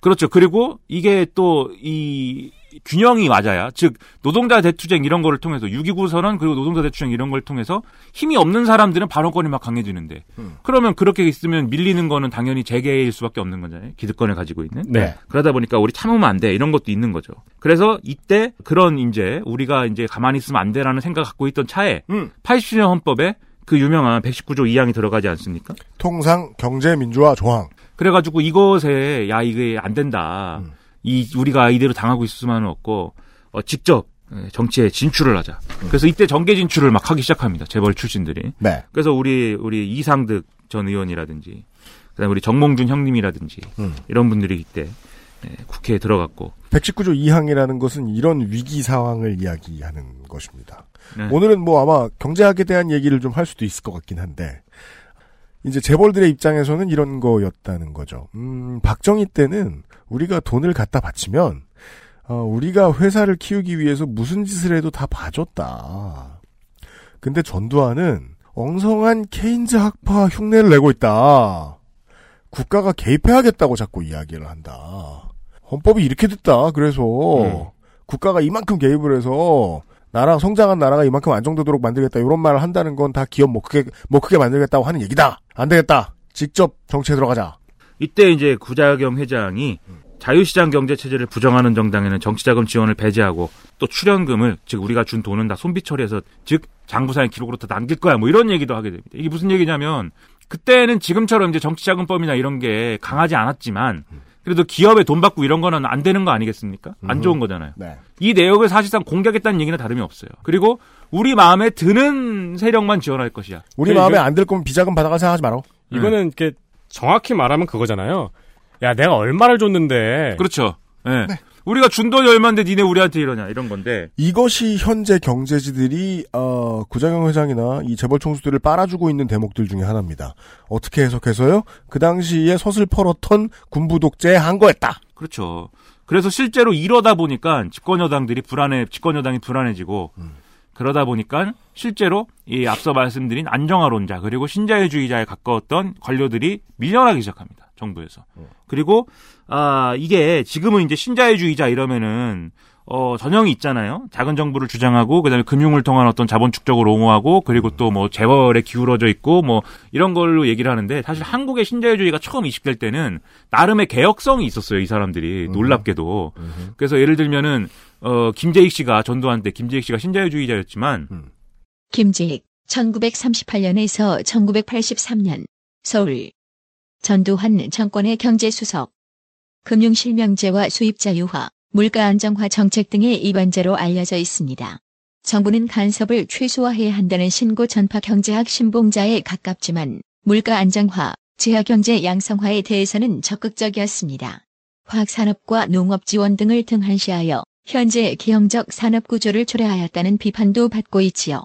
그렇죠. 그리고 이게 또 이 균형이 맞아야 즉 노동자 대투쟁 이런 거를 통해서 6.29 선언 그리고 노동자 대투쟁 이런 걸 통해서 힘이 없는 사람들은 발언권이 막 강해지는데 그러면 그렇게 있으면 밀리는 거는 당연히 재계일 수밖에 없는 거잖아요. 기득권을 가지고 있는. 네. 그러다 보니까 우리 참으면 안 돼. 이런 것도 있는 거죠. 그래서 이때 그런 이제 우리가 이제 가만히 있으면 안 돼라는 생각 갖고 있던 차에 음. 80년 헌법에 그 유명한 119조 2항이 들어가지 않습니까? 통상 경제 민주화 조항. 그래가지고 이것에 야 이게 안 된다. 음. 이 우리가 이대로 당하고 있을 수만은 없고 어, 직접 예, 정치에 진출을 하자. 그래서 이때 정계 진출을 막 하기 시작합니다. 재벌 출신들이. 네. 그래서 우리 우리 이상득 전 의원이라든지 그다음 에 우리 정몽준 형님이라든지 음. 이런 분들이 이때 예, 국회에 들어갔고 119조 2항이라는 것은 이런 위기 상황을 이야기하는 것입니다. 네. 오늘은 뭐 아마 경제학에 대한 얘기를 좀 할 수도 있을 것 같긴 한데 이제 재벌들의 입장에서는 이런 거였다는 거죠. 음, 박정희 때는 우리가 돈을 갖다 바치면 어, 우리가 회사를 키우기 위해서 무슨 짓을 해도 다 봐줬다. 근데 전두환은 엉성한 케인즈 학파 흉내를 내고 있다. 국가가 개입해야겠다고 자꾸 이야기를 한다. 헌법이 이렇게 됐다. 그래서 음. 국가가 이만큼 개입을 해서 나라 성장한 나라가 이만큼 안정되도록 만들겠다 이런 말을 한다는 건 다 기업 뭐 크게 뭐 크게 만들겠다고 하는 얘기다. 안 되겠다. 직접 정치에 들어가자. 이때 이제 구자경 회장이 자유시장 경제 체제를 부정하는 정당에는 정치자금 지원을 배제하고 또 출연금을 즉 우리가 준 돈은 다 손비 처리해서 즉 장부상의 기록으로 다 남길 거야 뭐 이런 얘기도 하게 됩니다. 이게 무슨 얘기냐면 그때는 지금처럼 이제 정치자금법이나 이런 게 강하지 않았지만 그래도 기업에 돈 받고 이런 거는 안 되는 거 아니겠습니까? 안 좋은 거잖아요. 네. 이 내역을 사실상 공개하겠다는 얘기는 다름이 없어요. 그리고 우리 마음에 드는 세력만 지원할 것이야. 우리 근데 마음에 안 들 거면 비자금 받아가 생각하지 마라. 이거는 이렇게 정확히 말하면 그거잖아요. 야, 내가 얼마를 줬는데. 그렇죠. 예. 우리가 준 돈이 얼마인데 니네 우리한테 이러냐 이런 건데. 이것이 현재 경제지들이 어, 구자경 회장이나 이 재벌 총수들을 빨아주고 있는 대목들 중에 하나입니다. 어떻게 해석해서요? 그 당시에 펄었던 군부 독재에 한 거였다. 그렇죠. 그래서 실제로 이러다 보니까 집권 여당들이 불안해, 집권 여당이 불안해지고 그러다 보니까 실제로 이 앞서 말씀드린 안정화론자 그리고 신자유주의자에 가까웠던 관료들이 밀려나기 시작합니다. 정부에서. 그리고 아 이게 지금은 이제 신자유주의자 이러면은 어 전형이 있잖아요. 작은 정부를 주장하고 그 다음에 금융을 통한 어떤 자본 축적을 옹호하고 그리고 또 뭐 재벌에 기울어져 있고 뭐 이런 걸로 얘기를 하는데 사실 한국의 신자유주의가 처음 이식될 때는 나름의 개혁성이 있었어요. 이 사람들이 놀랍게도. 그래서 예를 들면은 어 김재익 씨가 전두환 때 김재익 씨가 신자유주의자였지만 김재익 1938년에서 1983년 서울 전두환 정권의 경제수석 금융실명제와 수입자 유화, 물가 안정화 정책 등의 입안자로 알려져 있습니다. 정부는 간섭을 최소화해야 한다는 신고 전파 경제학 신봉자에 가깝지만 물가 안정화, 지하경제 양성화에 대해서는 적극적이었습니다. 화학산업과 농업 지원 등을 등한시하여 현재 기형적 산업 구조를 초래하였다는 비판도 받고 있지요.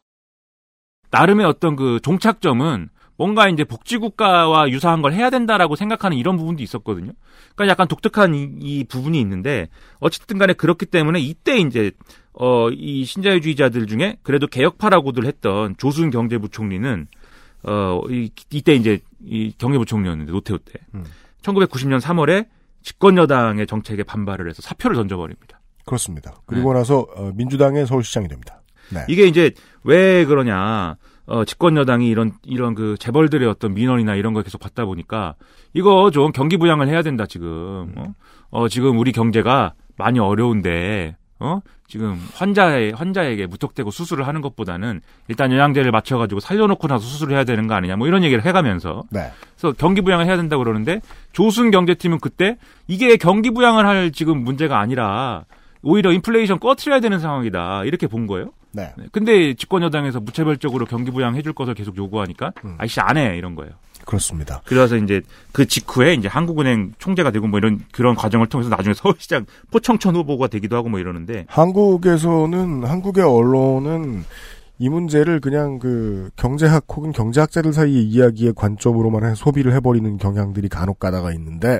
나름의 어떤 그 종착점은 뭔가 이제 복지국가와 유사한 걸 해야 된다라고 생각하는 이런 부분도 있었거든요. 그러니까 약간 독특한 이, 이 부분이 있는데 어쨌든 간에 그렇기 때문에 이때 이제 어 이 신자유주의자들 중에 그래도 개혁파라고들 했던 조순 경제부총리는 어 이, 이때 이제 이 경제부총리였는데 노태우 때 1990년 3월에 집권 여당의 정책에 반발을 해서 사표를 던져버립니다. 그렇습니다. 그리고 나서 어, 민주당의 서울시장이 됩니다. 네. 이게 이제 왜 그러냐? 어, 집권 여당이 이런 이런 그 재벌들의 어떤 민원이나 이런 걸 계속 받다 보니까 이거 좀 경기 부양을 해야 된다 지금. 어, 어 지금 우리 경제가 많이 어려운데 어 지금 환자의 환자에게 무턱대고 수술을 하는 것보다는 일단 영양제를 맞춰 가지고 살려놓고 나서 수술을 해야 되는 거 아니냐 뭐 이런 얘기를 해 가면서 네. 그래서 경기 부양을 해야 된다고 그러는데 조순 경제팀은 그때 이게 경기 부양을 할 지금 문제가 아니라 오히려 인플레이션 꺼트려야 되는 상황이다 이렇게 본 거예요. 네. 네, 근데 집권 여당에서 무차별적으로 경기 부양 해 줄 것을 계속 요구하니까 아이씨 안 해 이런 거예요. 그렇습니다. 그래서 이제 그 직후에 이제 한국은행 총재가 되고 뭐 이런 그런 과정을 통해서 나중에 서울시장 포청천 후보가 되기도 하고 뭐 이러는데 한국에서는 한국의 언론은 이 문제를 그냥 그 경제학 혹은 경제학자들 사이의 이야기의 관점으로만 해 소비를 해버리는 경향들이 간혹 가다가 있는데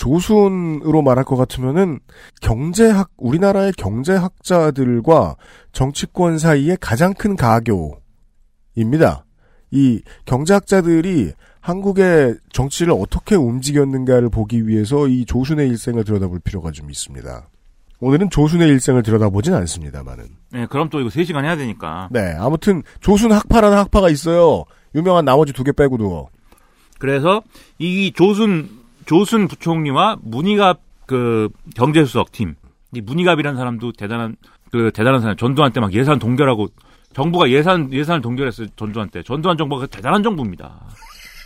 조순으로 말할 것 같으면은 경제학 우리나라의 경제학자들과 정치권 사이의 가장 큰 가교입니다. 이 경제학자들이 한국의 정치를 어떻게 움직였는가를 보기 위해서 이 조순의 일생을 들여다볼 필요가 좀 있습니다. 오늘은 조순의 일생을 들여다보진 않습니다만은. 네, 그럼 또 이거 3시간 해야 되니까. 네, 아무튼 조순 학파라는 학파가 있어요. 유명한 나머지 두 개 빼고도. 그래서 이 조순 조순 부총리와 문희갑 그 경제수석 팀. 이 문희갑이라는 사람도 대단한 그 대단한 사람. 전두환 때 막 예산 동결하고 정부가 예산 예산을 동결했어요. 전두환 때. 전두환 정부가 대단한 정부입니다.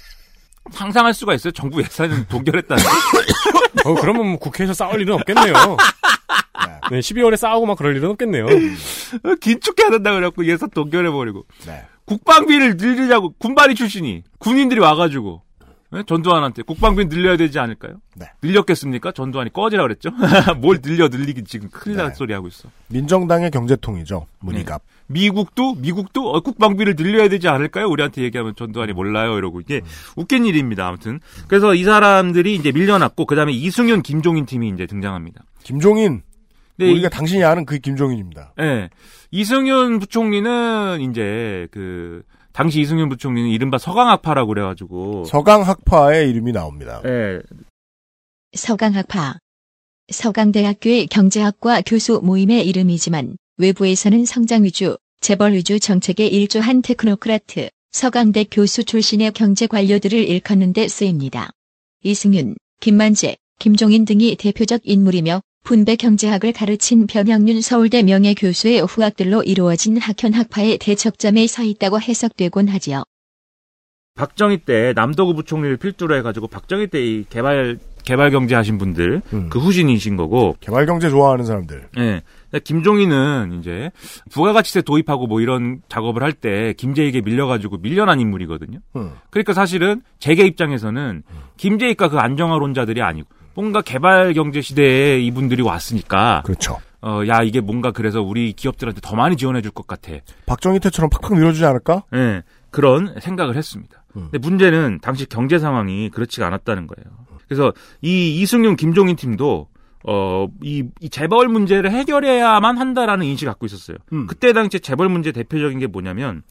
상상할 수가 있어요. 정부 예산을 동결했다는. 어, 그러면 뭐 국회에서 싸울 일은 없겠네요. 네, 12월에 싸우고 막 그럴 일은 없겠네요. 긴축해 야 된다 그래갖고 예산 동결해버리고. 네. 국방비를 늘리자고 군발이 출신이 군인들이 와가지고 네? 전두환한테 국방비 늘려야 되지 않을까요? 네. 늘렸겠습니까? 전두환이 꺼지라 그랬죠. 뭘 늘려 늘리긴 지금 큰일 날 네. 소리 하고 있어. 민정당의 경제통이죠. 문희갑. 미국도 미국도 어, 국방비를 늘려야 되지 않을까요? 우리한테 얘기하면 전두환이 몰라요 이러고 이게 웃긴 일입니다. 아무튼 그래서 이 사람들이 이제 밀려났고 그다음에 이승윤, 김종인 팀이 이제 등장합니다. 김종인. 네, 우리가 이- 당신이 아는 그 김종인입니다. 예. 이승윤 부총리는 이제 그 당시 이승윤 부총리는 이른바 서강학파라고 그래가지고 서강 학파의 이름이 나옵니다. 예. 서강학파 서강대학교의 경제학과 교수 모임의 이름이지만 외부에서는 성장 위주, 재벌 위주 정책에 일조한 테크노크라트, 서강대 교수 출신의 경제 관료들을 일컫는 데 쓰입니다. 이승윤, 김만재, 김종인 등이 대표적 인물이며 분배 경제학을 가르친 변형윤 서울대 명예교수의 후학들로 이루어진 학현 학파의 대척점에 서 있다고 해석되곤 하지요. 박정희 때 남도구 부총리를 필두로 해가지고 박정희 때 이 개발 개발 경제 하신 분들 음. 그 후신이신 거고 개발 경제 좋아하는 사람들. 예. 김종인은 이제 부가가치세 도입하고 뭐 이런 작업을 할 때 김재익에 밀려가지고 밀려난 인물이거든요. 음. 그러니까 사실은 재계 입장에서는 김재익과 그 안정화론자들이 아니고 뭔가 개발 경제 시대에 이분들이 왔으니까 그렇죠. 어, 야 이게 뭔가 그래서 우리 기업들한테 더 많이 지원해 줄 것 같아. 박정희 때처럼 팍팍 밀어주지 않을까? 예. 그런 생각을 했습니다. 음. 근데 문제는 당시 경제 상황이 그렇지가 않았다는 거예요. 그래서 이 이승윤 김종인 팀도 어, 이, 이 재벌 문제를 해결해야만 한다라는 인식을 갖고 있었어요. 음. 그때 당시 재벌 문제 대표적인 게 뭐냐면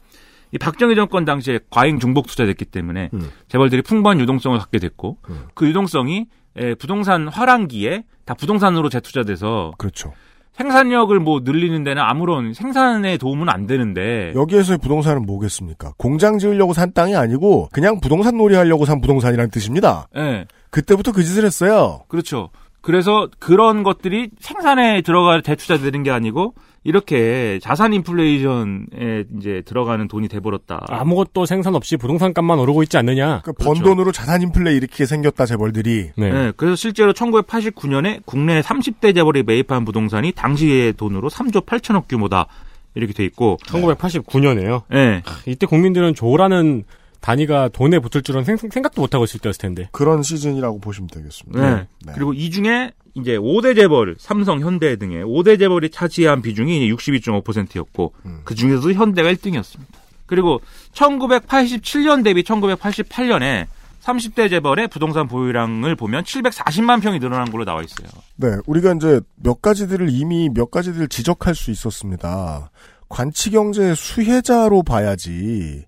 이 박정희 정권 당시에 과잉 중복 투자됐기 때문에 음. 재벌들이 풍부한 유동성을 갖게 됐고 음. 그 유동성이 에, 부동산 화랑기에 다 부동산으로 재투자돼서 그렇죠. 생산력을 뭐 늘리는 데는 아무런 생산에 도움은 안 되는데 여기에서의 부동산은 뭐겠습니까? 공장 지으려고 산 땅이 아니고 그냥 부동산 놀이 하려고 산 부동산이라는 뜻입니다. 예. 그때부터 그 짓을 했어요. 그렇죠. 그래서 그런 것들이 생산에 들어가 재투자되는 게 아니고 이렇게 자산 인플레이션에 이제 들어가는 돈이 돼버렸다. 아무것도 생산 없이 부동산 값만 오르고 있지 않느냐. 그번 돈으로 자산 인플레 일으키게 생겼다 재벌들이. 네. 네, 그래서 실제로 1989년에 국내 30대 재벌이 매입한 부동산이 당시의 돈으로 3조 8천억 규모다. 이렇게 돼 있고. 1989년에요. 네. 이때 국민들은 조라는 단위가 돈에 붙을 줄은 생, 각도 못하고 있을 때였을 텐데. 그런 시즌이라고 보시면 되겠습니다. 네. 그리고 이 중에 이제 5대 재벌, 삼성, 현대 등의 5대 재벌이 차지한 비중이 62.5%였고 음. 그 중에서도 현대가 1등이었습니다. 그리고 1987년 대비 1988년에 30대 재벌의 부동산 보유량을 보면 740만 평이 늘어난 걸로 나와 있어요. 네, 우리가 이제 몇 가지들을 이미 몇 가지들을 지적할 수 있었습니다. 관치 경제의 수혜자로 봐야지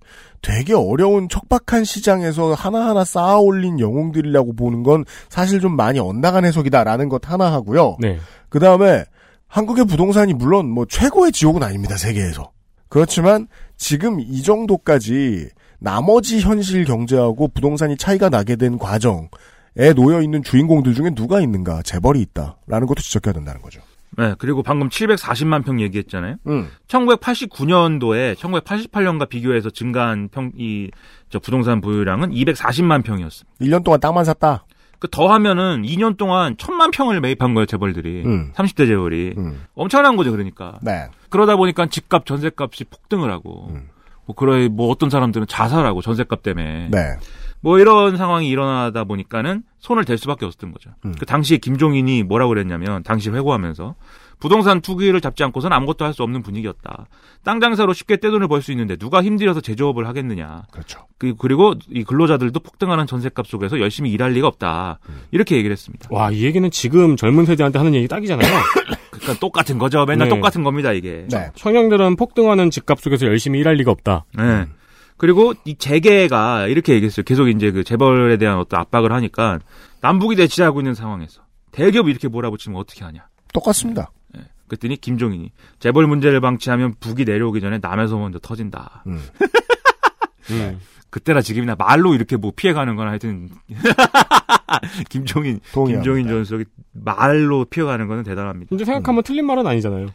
되게 어려운 척박한 시장에서 하나하나 쌓아 올린 영웅들이라고 보는 건 사실 좀 많이 엇나간 해석이다라는 것 하나 하고요. 네. 그 다음에 한국의 부동산이 물론 뭐 최고의 지옥은 아닙니다, 세계에서. 그렇지만 지금 이 정도까지 나머지 현실 경제하고 부동산이 차이가 나게 된 과정에 놓여 있는 주인공들 중에 누가 있는가? 재벌이 있다라는 것도 지적해야 된다는 거죠. 네, 그리고 방금 740만 평 얘기했잖아요. 음. 1989년도에 1988년과 비교해서 증가한 평, 이, 저 부동산 보유량은 240만 평이었습니다. 1년 동안 땅만 샀다. 그 더하면은 2년 동안 1000만 평을 매입한 거예요, 재벌들이. 음. 30대 재벌이. 음. 엄청난 거죠, 그러니까. 네. 그러다 보니까 집값, 전세값이 폭등을 하고. 음. 뭐, 그래, 뭐 어떤 사람들은 자살하고, 전세값 때문에. 네. 뭐 이런 상황이 일어나다 보니까는 손을 댈 수밖에 없었던 거죠. 음. 그 당시에 김종인이 뭐라고 그랬냐면 당시 회고하면서 부동산 투기를 잡지 않고선 아무것도 할 수 없는 분위기였다. 땅 장사로 쉽게 떼돈을 벌 수 있는데 누가 힘들어서 제조업을 하겠느냐. 그렇죠. 그, 그리고 이 근로자들도 폭등하는 전세값 속에서 열심히 일할 리가 없다. 이렇게 얘기를 했습니다. 와, 이 얘기는 지금 젊은 세대한테 하는 얘기 딱이잖아요. 그러니까 똑같은 거죠. 맨날 네. 똑같은 겁니다, 이게. 네. 청년들은 폭등하는 집값 속에서 열심히 일할 리가 없다. 네. 그리고 이 재계가 이렇게 얘기했어요. 계속 이제 그 재벌에 대한 어떤 압박을 하니까 남북이 대치하고 있는 상황에서 대기업이 이렇게 몰아붙이면 어떻게 하냐. 똑같습니다. 예. 그랬더니 김종인이 재벌 문제를 방치하면 북이 내려오기 전에 남에서 먼저 터진다. 음. 음. 그때나 지금이나 말로 이렇게 뭐 피해가는 건 하여튼 김종인 동의합니다. 김종인 전수석이 말로 피해가는 거는 대단합니다. 근데 생각하면 틀린 말은 아니잖아요.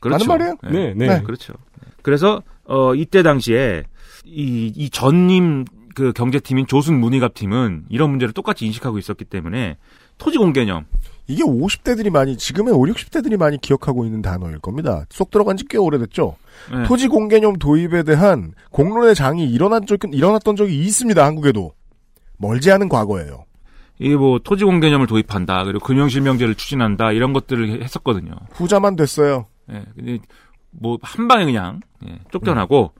그렇죠. 맞는 말이에요. 네, 네. 네. 그렇죠. 그래서 어 이때 당시에 이, 이 전임 그 경제팀인 조순 문희갑 팀은 이런 문제를 똑같이 인식하고 있었기 때문에 토지 공 개념 이게 50대들이 많이 지금의 5, 60대들이 많이 기억하고 있는 단어일 겁니다. 쏙 들어간 지 꽤 오래됐죠. 네. 토지 공개념 도입에 대한 공론의 장이 일어난 적 일어났던 적이 있습니다. 한국에도 멀지 않은 과거예요. 이게 뭐 토지 공 개념을 도입한다 그리고 금융실명제를 추진한다 이런 것들을 했었거든요. 후자만 됐어요. 예, 근데 뭐 한 방에 그냥 예, 쫓겨나고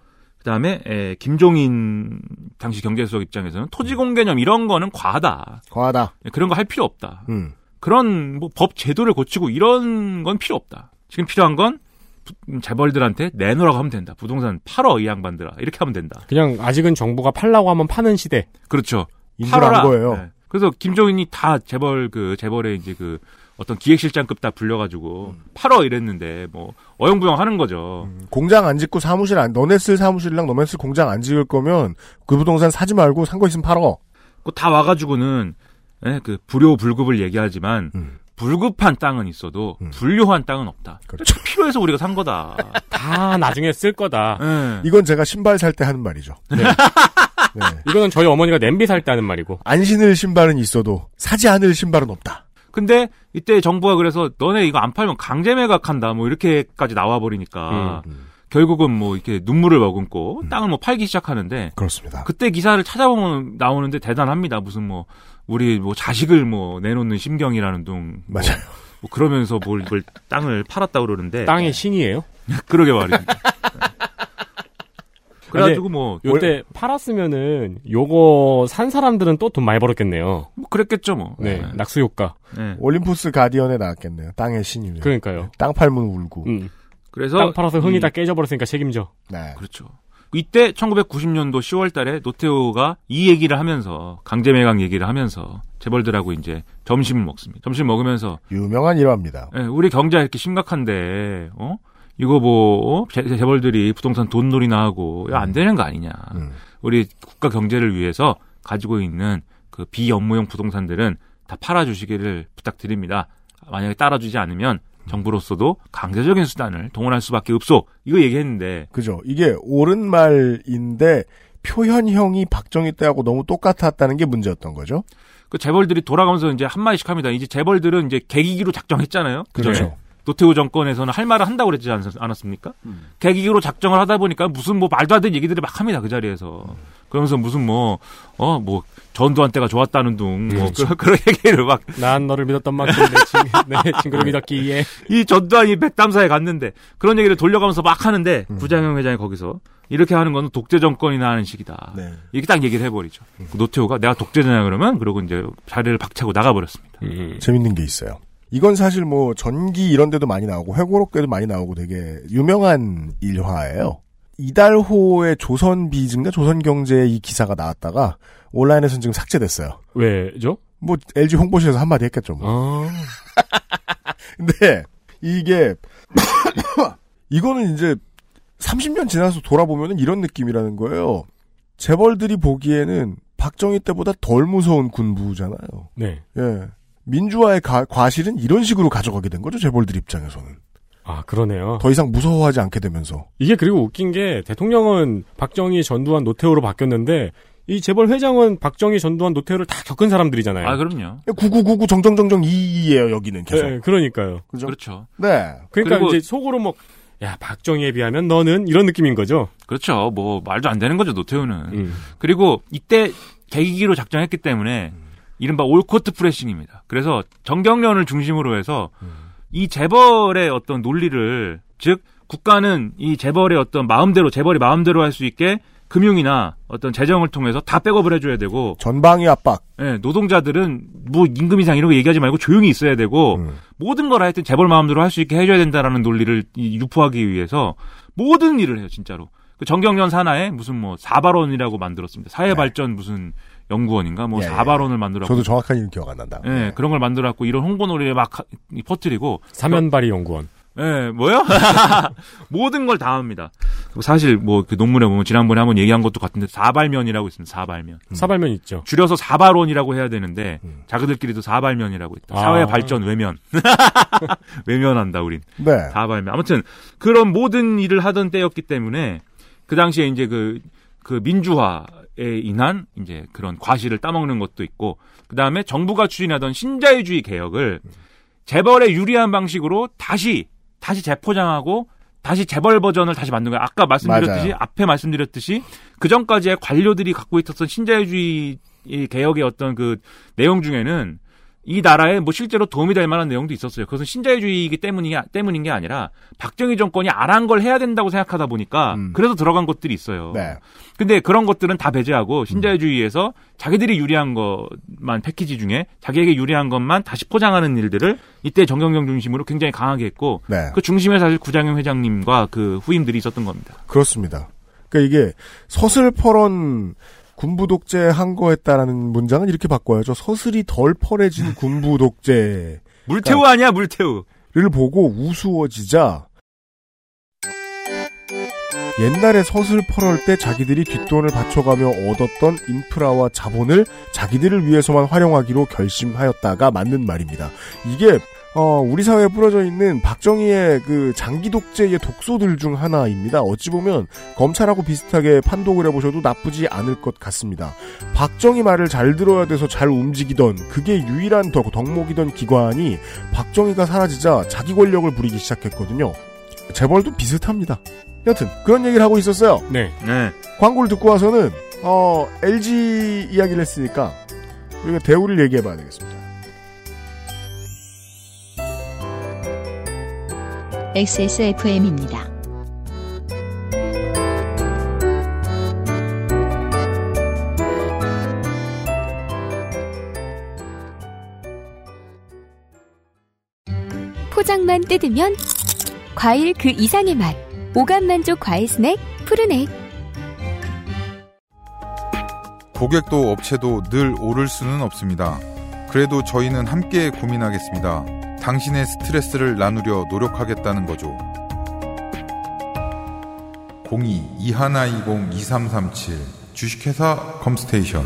그다음에 예, 김종인 당시 경제수석 입장에서는 토지공 개념 이런 거는 과하다. 과하다. 예, 그런 거 할 필요 없다. 음. 그런 뭐 법 제도를 고치고 이런 건 필요 없다. 지금 필요한 건 부- 재벌들한테 내놓으라고 하면 된다. 부동산 팔어 이 양반들아 이렇게 하면 된다. 그냥 아직은 정부가 팔라고 하면 파는 시대. 그렇죠. 팔아라. 거예요. 네. 그래서 김종인이 다 재벌 그 재벌의 이제 그 어떤 기획실장급 다 불려가지고 팔어 이랬는데 뭐 어영부영 하는 거죠. 공장 안 짓고 사무실 안, 너네 쓸 사무실이랑 너네 쓸 공장 안 지을 거면 그 부동산 사지 말고 산 거 있으면 팔어. 그거 다 와가지고는 예, 그 불효 불급을 얘기하지만 음. 불급한 땅은 있어도 불효한 땅은 없다. 그렇죠. 필요해서 우리가 산 거다. 다 나중에 쓸 거다. 예. 이건 제가 신발 살 때 하는 말이죠. 네. 이거는 저희 어머니가 냄비 살 때 하는 말이고. 안 신을 신발은 있어도 사지 않을 신발은 없다. 근데 이때 정부가 그래서 너네 이거 안 팔면 강제 매각한다 뭐 이렇게까지 나와 버리니까 음. 결국은 뭐 이렇게 눈물을 머금고 땅을 뭐 팔기 시작하는데 그렇습니다. 그때 기사를 찾아보면 나오는데 대단합니다. 무슨 뭐 우리 뭐 자식을 뭐 내놓는 심경이라는 둥 뭐, 맞아요. 뭐 그러면서 뭘, 뭘 땅을 팔았다 그러는데 땅의 신이에요? 그러게 말입니다. 그래가지고 뭐 요때 팔았으면은 요거 산 사람들은 또 돈 많이 벌었겠네요. 뭐 그랬겠죠 뭐. 네, 낙수 효과. 네. 올림푸스 가디언에 나왔겠네요. 땅의 신이면. 그러니까요. 땅 팔면 울고. 음. 그래서 땅 팔아서 흥이 이- 다 깨져버렸으니까 책임져. 네. 그렇죠. 이때 1990년도 10월 달에 노태우가 이 얘기를 하면서 강제 매각 얘기를 하면서 재벌들하고 이제 점심을 먹습니다. 점심 먹으면서 유명한 일화입니다. 예, 우리 경제가 이렇게 심각한데 어? 이거 뭐 어? 재, 재벌들이 부동산 돈놀이나 하고 안 되는 거 아니냐. 음. 우리 국가 경제를 위해서 가지고 있는 그 비업무용 부동산들은 다 팔아주시기를 부탁드립니다. 만약에 따라주지 않으면 정부로서도 강제적인 수단을 동원할 수밖에 없소. 이거 얘기했는데 그죠. 이게 옳은 말인데 표현형이 박정희 때하고 너무 똑같았다는 게 문제였던 거죠. 그 재벌들이 돌아가면서 이제 한 마디씩 합니다. 이제 재벌들은 이제 계기기로 작정했잖아요. 그전에. 그렇죠. 노태우 정권에서는 할 말을 한다고 그랬지 않, 않았습니까? 계기기로 작정을 하다 보니까 무슨 뭐 말도 안 되는 얘기들을 막 합니다. 그 자리에서. 그러면서 무슨 뭐, 어, 뭐, 전두환 때가 좋았다는 둥, 뭐, 그, 그런 얘기를 막. 난 너를 믿었던 만큼 내, 친, 내 친구를 믿었기에. 이 전두환이 백담사에 갔는데, 그런 얘기를 돌려가면서 막 하는데, 구장영 회장이 거기서, 이렇게 하는 건 독재 정권이나 하는 식이다. 네. 이렇게 딱 얘기를 해버리죠. 그 노태우가 내가 독재자냐 그러면, 그러고 이제 자리를 박차고 나가버렸습니다. 음. 재밌는 게 있어요. 이건 사실 뭐 전기 이런 데도 많이 나오고 회고록에도 많이 나오고 되게 유명한 일화예요. 이달호의 조선비즈인가 조선경제에 이 기사가 나왔다가 온라인에서는 지금 삭제됐어요. 왜죠? 뭐 LG 홍보실에서 한마디 했겠죠. 뭐. 아, 근데 이게 이거는 이제 30년 지나서 돌아보면 이런 느낌이라는 거예요. 재벌들이 보기에는 박정희 때보다 덜 무서운 군부잖아요. 네. 예. 민주화의 가- 과실은 이런 식으로 가져가게 된 거죠, 재벌들 입장에서는. 아, 그러네요. 더 이상 무서워하지 않게 되면서. 이게 그리고 웃긴 게 대통령은 박정희, 전두환, 노태우로 바뀌었는데 이 재벌 회장은 박정희, 전두환, 노태우를 다 겪은 사람들이잖아요. 아, 그럼요. 9999 정정정정 2예요, 여기는 계속. 네, 그러니까요. 그죠? 그렇죠. 네. 그러니까 그리고- 이제 속으로 뭐, 야, 박정희에 비하면 너는 이런 느낌인 거죠. 그렇죠. 뭐, 말도 안 되는 거죠, 노태우는. 음. 그리고 이때 계기기로 작정했기 때문에 이른바 올코트 프레싱입니다. 그래서 정경련을 중심으로 해서 이 재벌의 어떤 논리를 즉 국가는 이 재벌의 어떤 마음대로 재벌이 마음대로 할 수 있게 금융이나 어떤 재정을 통해서 다 백업을 해줘야 되고 전방위 압박. 예, 노동자들은 뭐 임금 이상 이런 거 얘기하지 말고 조용히 있어야 되고 음. 모든 걸 하여튼 재벌 마음대로 할 수 있게 해줘야 된다라는 논리를 이- 유포하기 위해서 모든 일을 해요 진짜로. 그 정경련 산하에 무슨 뭐 사발원이라고 만들었습니다. 사회발전 무슨 연구원인가 뭐 예, 예. 사발원을 만들었고 저도 정확한 이름 기억 안 난다. 예, 그런 걸 만들었고 이런 홍보 논리를 막 퍼뜨리고 사면발이 연구원. 예, 뭐요? 모든 걸 다 합니다. 그리고 사실 뭐 그 논문에 보면 지난번에 한번 얘기한 것도 같은데 사발면이라고 있습니다. 사발면. 사발면 있죠. 줄여서 사발원이라고 해야 되는데 음. 자기들끼리도 사발면이라고 있다. 아. 사회 발전 외면. 외면한다 우린. 네. 사발면. 아무튼 그런 모든 일을 하던 때였기 때문에 그 당시에 이제 그, 그 민주화에 인한 이제 그런 과실을 따먹는 것도 있고 그 다음에 정부가 추진하던 신자유주의 개혁을 재벌에 유리한 방식으로 다시 다시 재포장하고 다시 재벌 버전을 다시 만든 거예요. 아까 말씀드렸듯이 맞아요. 앞에 말씀드렸듯이 그 전까지의 관료들이 갖고 있었던 신자유주의 이 개혁의 어떤 그 내용 중에는 이 나라에 뭐 실제로 도움이 될 만한 내용도 있었어요. 그것은 신자유주의이기 때문이 때문인 게 아니라 박정희 정권이 안 한 걸 해야 된다고 생각하다 보니까 음. 그래서 들어간 것들이 있어요. 네. 근데 그런 것들은 다 배제하고 신자유주의에서 자기들이 유리한 것만 패키지 중에 자기에게 유리한 것만 다시 포장하는 일들을 이때 정경영 중심으로 굉장히 강하게 했고 네. 그 중심에 사실 구장영 회장님과 그 후임들이 있었던 겁니다. 그렇습니다. 그러니까 이게 서슬퍼런 군부 독재 한 거였다라는 문장은 이렇게 바꿔야죠. 서슬이 덜 펄해진 군부 독재 물태우 아니야 물태우. 를 보고 우스워지자 옛날에 서슬퍼럴 때 자기들이 뒷돈을 바쳐가며 얻었던 인프라와 자본을 자기들을 위해서만 활용하기로 결심하였다가 맞는 말입니다. 이게 어, 우리 사회에 뿌려져 있는 박정희의 그 장기 독재의 독소들 중 하나입니다. 어찌 보면 검찰하고 비슷하게 판독을 해보셔도 나쁘지 않을 것 같습니다. 박정희 말을 잘 들어야 돼서 잘 움직이던 그게 유일한 덕, 덕목이던 기관이 박정희가 사라지자 자기 권력을 부리기 시작했거든요. 재벌도 비슷합니다. 여튼 그런 얘기를 하고 있었어요. 네. 네. 광고를 듣고 와서는 어, LG 이야기를 했으니까 우리가 대우를 얘기해봐야 되겠습니다. XSFM입니다. 포장만 뜯으면 과일 그 이상의 맛. 오감 만족 과일 스낵 푸르넥. 고객도 업체도 늘 오를 수는 없습니다. 그래도 저희는 함께 고민하겠습니다. 당신의 스트레스를 나누려 노력하겠다는 거죠. 02-2120-2337 주식회사 컴스테이션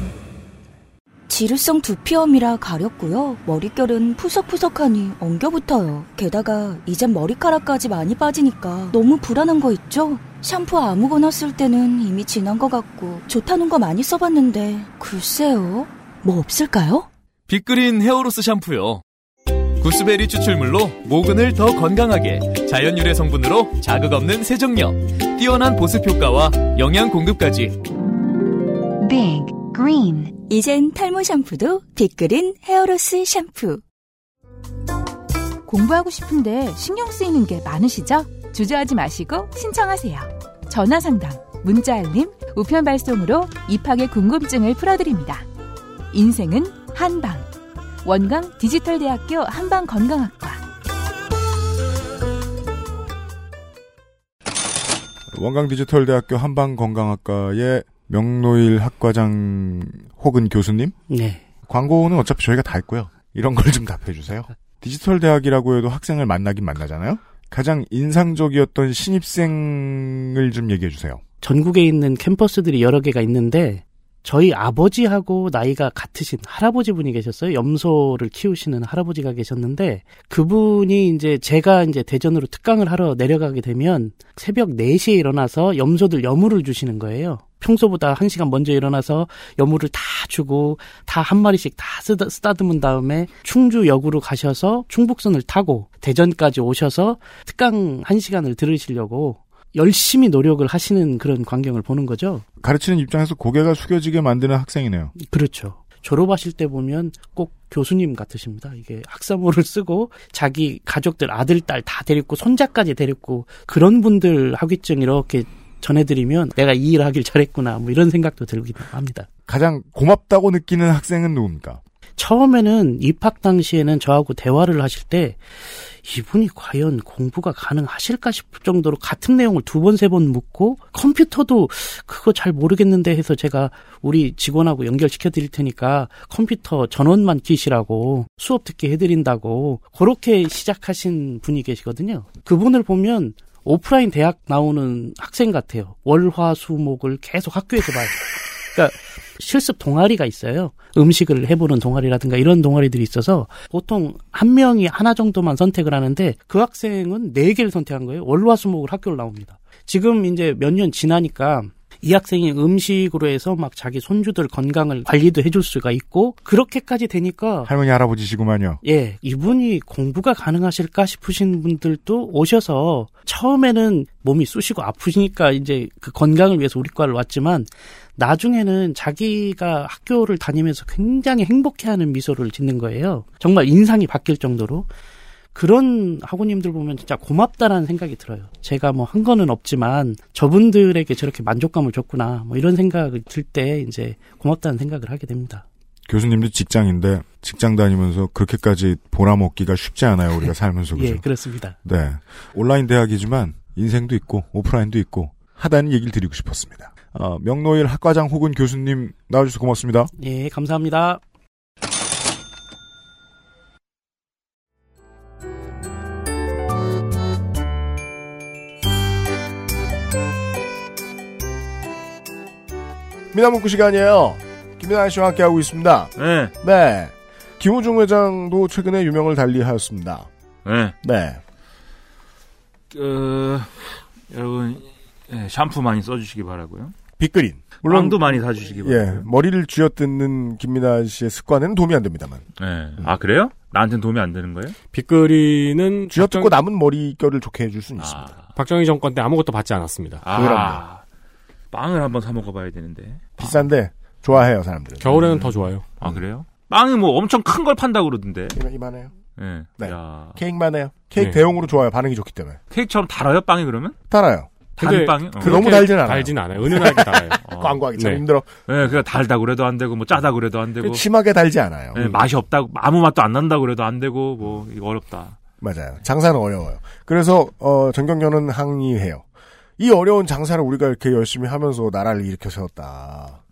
지루성 두피염이라 가렵고요. 머릿결은 푸석푸석하니 엉겨붙어요. 게다가 이젠 머리카락까지 많이 빠지니까 너무 불안한 거 있죠? 샴푸 아무거나 쓸 때는 이미 지난 것 같고 좋다는 거 많이 써봤는데 글쎄요. 뭐 없을까요? 빅그린 헤어로스 샴푸요. 구스베리 추출물로 모근을 더 건강하게 자연 유래 성분으로 자극 없는 세정력, 뛰어난 보습 효과와 영양 공급까지. Big Green 이젠 탈모 샴푸도 빅그린 헤어로스 샴푸 공부하고 싶은데 신경 쓰이는 게 많으시죠? 주저하지 마시고 신청하세요. 전화 상담, 문자 알림, 우편 발송으로 입학의 궁금증을 풀어드립니다. 인생은 한방. 원광 디지털대학교 한방건강학과. 원광 디지털대학교 한방건강학과의 명노일 학과장 혹은 교수님? 네. 광고는 어차피 저희가 다 했고요. 이런 걸 좀 답해 주세요. 디지털 대학이라고 해도 학생을 만나긴 만나잖아요? 가장 인상적이었던 신입생을 좀 얘기해 주세요. 전국에 있는 캠퍼스들이 여러 개가 있는데 저희 아버지하고 나이가 같으신 할아버지 분이 계셨어요. 염소를 키우시는 할아버지가 계셨는데 그분이 이제 제가 이제 대전으로 특강을 하러 내려가게 되면 새벽 4시에 일어나서 염소들 여물을 주시는 거예요. 평소보다 1시간 먼저 일어나서 여물을 다 주고 다 한 마리씩 다 쓰다, 쓰다듬은 다음에 충주역으로 가셔서 충북선을 타고 대전까지 오셔서 특강 1시간을 들으시려고 열심히 노력을 하시는 그런 광경을 보는 거죠. 가르치는 입장에서 고개가 숙여지게 만드는 학생이네요. 그렇죠. 졸업하실 때 보면 꼭 교수님 같으십니다. 이게 학사모를 쓰고 자기 가족들 아들, 딸 다 데리고 손자까지 데리고 그런 분들 학위증 이렇게 전해드리면 내가 이 일을 하길 잘했구나 뭐 이런 생각도 들기도 합니다. 가장 고맙다고 느끼는 학생은 누굽니까? 처음에는 입학 당시에는 저하고 대화를 하실 때 이분이 과연 공부가 가능하실까 싶을 정도로 같은 내용을 두 번, 세 번 묻고 컴퓨터도 그거 잘 모르겠는데 해서 제가 우리 직원하고 연결시켜 드릴 테니까 컴퓨터 전원만 끼시라고 수업 듣게 해드린다고 그렇게 시작하신 분이 계시거든요. 그분을 보면 오프라인 대학 나오는 학생 같아요. 월 화 수 목을 계속 학교에서 봐요. 그러니까 실습 동아리가 있어요. 음식을 해보는 동아리라든가 이런 동아리들이 있어서 보통 한 명이 하나 정도만 선택을 하는데 그 학생은 네 개를 선택한 거예요. 월화수목을 학교를 나옵니다. 지금 이제 몇 년 지나니까 이 학생이 음식으로 해서 막 자기 손주들 건강을 관리도 해줄 수가 있고 그렇게까지 되니까 할머니 할아버지시구만요. 예, 이분이 공부가 가능하실까 싶으신 분들도 오셔서 처음에는 몸이 쑤시고 아프시니까 이제 그 건강을 위해서 우리 과를 왔지만 나중에는 자기가 학교를 다니면서 굉장히 행복해하는 미소를 짓는 거예요. 정말 인상이 바뀔 정도로. 그런 학우님들 보면 진짜 고맙다라는 생각이 들어요. 제가 뭐 한 거는 없지만 저분들에게 저렇게 만족감을 줬구나. 뭐 이런 생각을 들 때 이제 고맙다는 생각을 하게 됩니다. 교수님도 직장인데 직장 다니면서 그렇게까지 보람먹기가 쉽지 않아요. 우리가 살면서 그죠? 예, 그렇습니다. 네. 온라인 대학이지만 인생도 있고 오프라인도 있고 하다는 얘기를 드리고 싶었습니다. 어, 명노일 학과장 혹은 교수님 나와주셔서 고맙습니다. 예, 감사합니다. 미남 문구 시간이에요. 김민아 씨와 함께하고 있습니다. 네. 네. 김우중 회장도 최근에 유명을 달리하였습니다. 네. 네. 그, 여러분 예, 샴푸 많이 써주시기 바라고요. 빅그린. 물론 빵도 많이 사주시기 바라고요. 예, 머리를 쥐어뜯는 김민아 씨의 습관에는 도움이 안 됩니다만. 네. 아 그래요? 나한테는 도움이 안 되는 거예요? 빅그린은 쥐어뜯고 남은 머리결을 좋게 해줄 수는 있습니다. 박정희 정권 때 아무것도 받지 않았습니다. 아, 그럼요. 빵을 한번 사 먹어봐야 되는데. 비싼데 좋아해요 사람들은. 겨울에는 더 좋아요. 아 그래요? 빵이 뭐 엄청 큰 걸 판다 고 그러던데. 이만, 이만해요. 네. 네. 야. 케이크만 해요. 케이크 네. 대용으로 좋아요. 반응이 좋기 때문에. 케이크처럼 달아요 빵이 그러면? 달아요. 근데 단 빵이? 어. 그 너무 달진 않아요. 달진 않아요. 은은하게 달아요. 광고하기 참 네. 힘들어. 네, 그냥 달다 그래도 안 되고 뭐 짜다 그래도 안 되고. 심하게 달지 않아요. 네, 맛이 없다고 아무 맛도 안 난다 그래도 안 되고 뭐 이거 어렵다. 맞아요. 장사는 어려워요. 그래서 어, 전경련은 항의해요. 이 어려운 장사를 우리가 이렇게 열심히 하면서 나라를 일으켜 세웠다.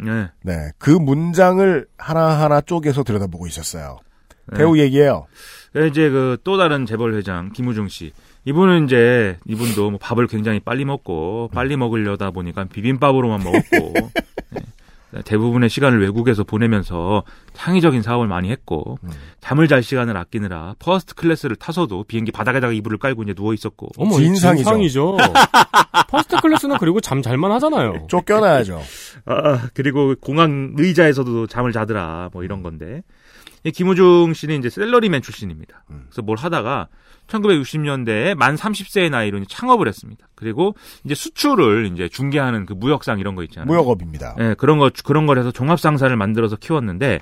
네. 네, 그 문장을 하나하나 쪼개서 들여다보고 있었어요. 네. 대우 얘기예요. 네, 이제 그 또 다른 재벌 회장 김우중 씨. 이분은 이제 이분도 뭐 밥을 굉장히 빨리 먹고 빨리 먹으려다 보니까 비빔밥으로만 먹었고 네. 대부분의 시간을 외국에서 보내면서 창의적인 사업을 많이 했고 잠을 잘 시간을 아끼느라 first class를 타서도 비행기 바닥에다가 이불을 깔고 이제 누워 있었고 어머, 진상이죠. 진상이죠. first class는 그리고 잠 잘만 하잖아요. 쫓겨나야죠. 아, 그리고 공항 의자에서도 잠을 자더라 뭐 이런 건데 이 김우중 씨는 이제 샐러리맨 출신입니다. 그래서 뭘 하다가 1960년대에 만 30세의 나이로 창업을 했습니다. 그리고 이제 수출을 이제 중개하는 그 무역상 이런 거 있잖아요. 무역업입니다. 네, 그런 거 그런 걸 해서 종합 상사를 만들어서 키웠는데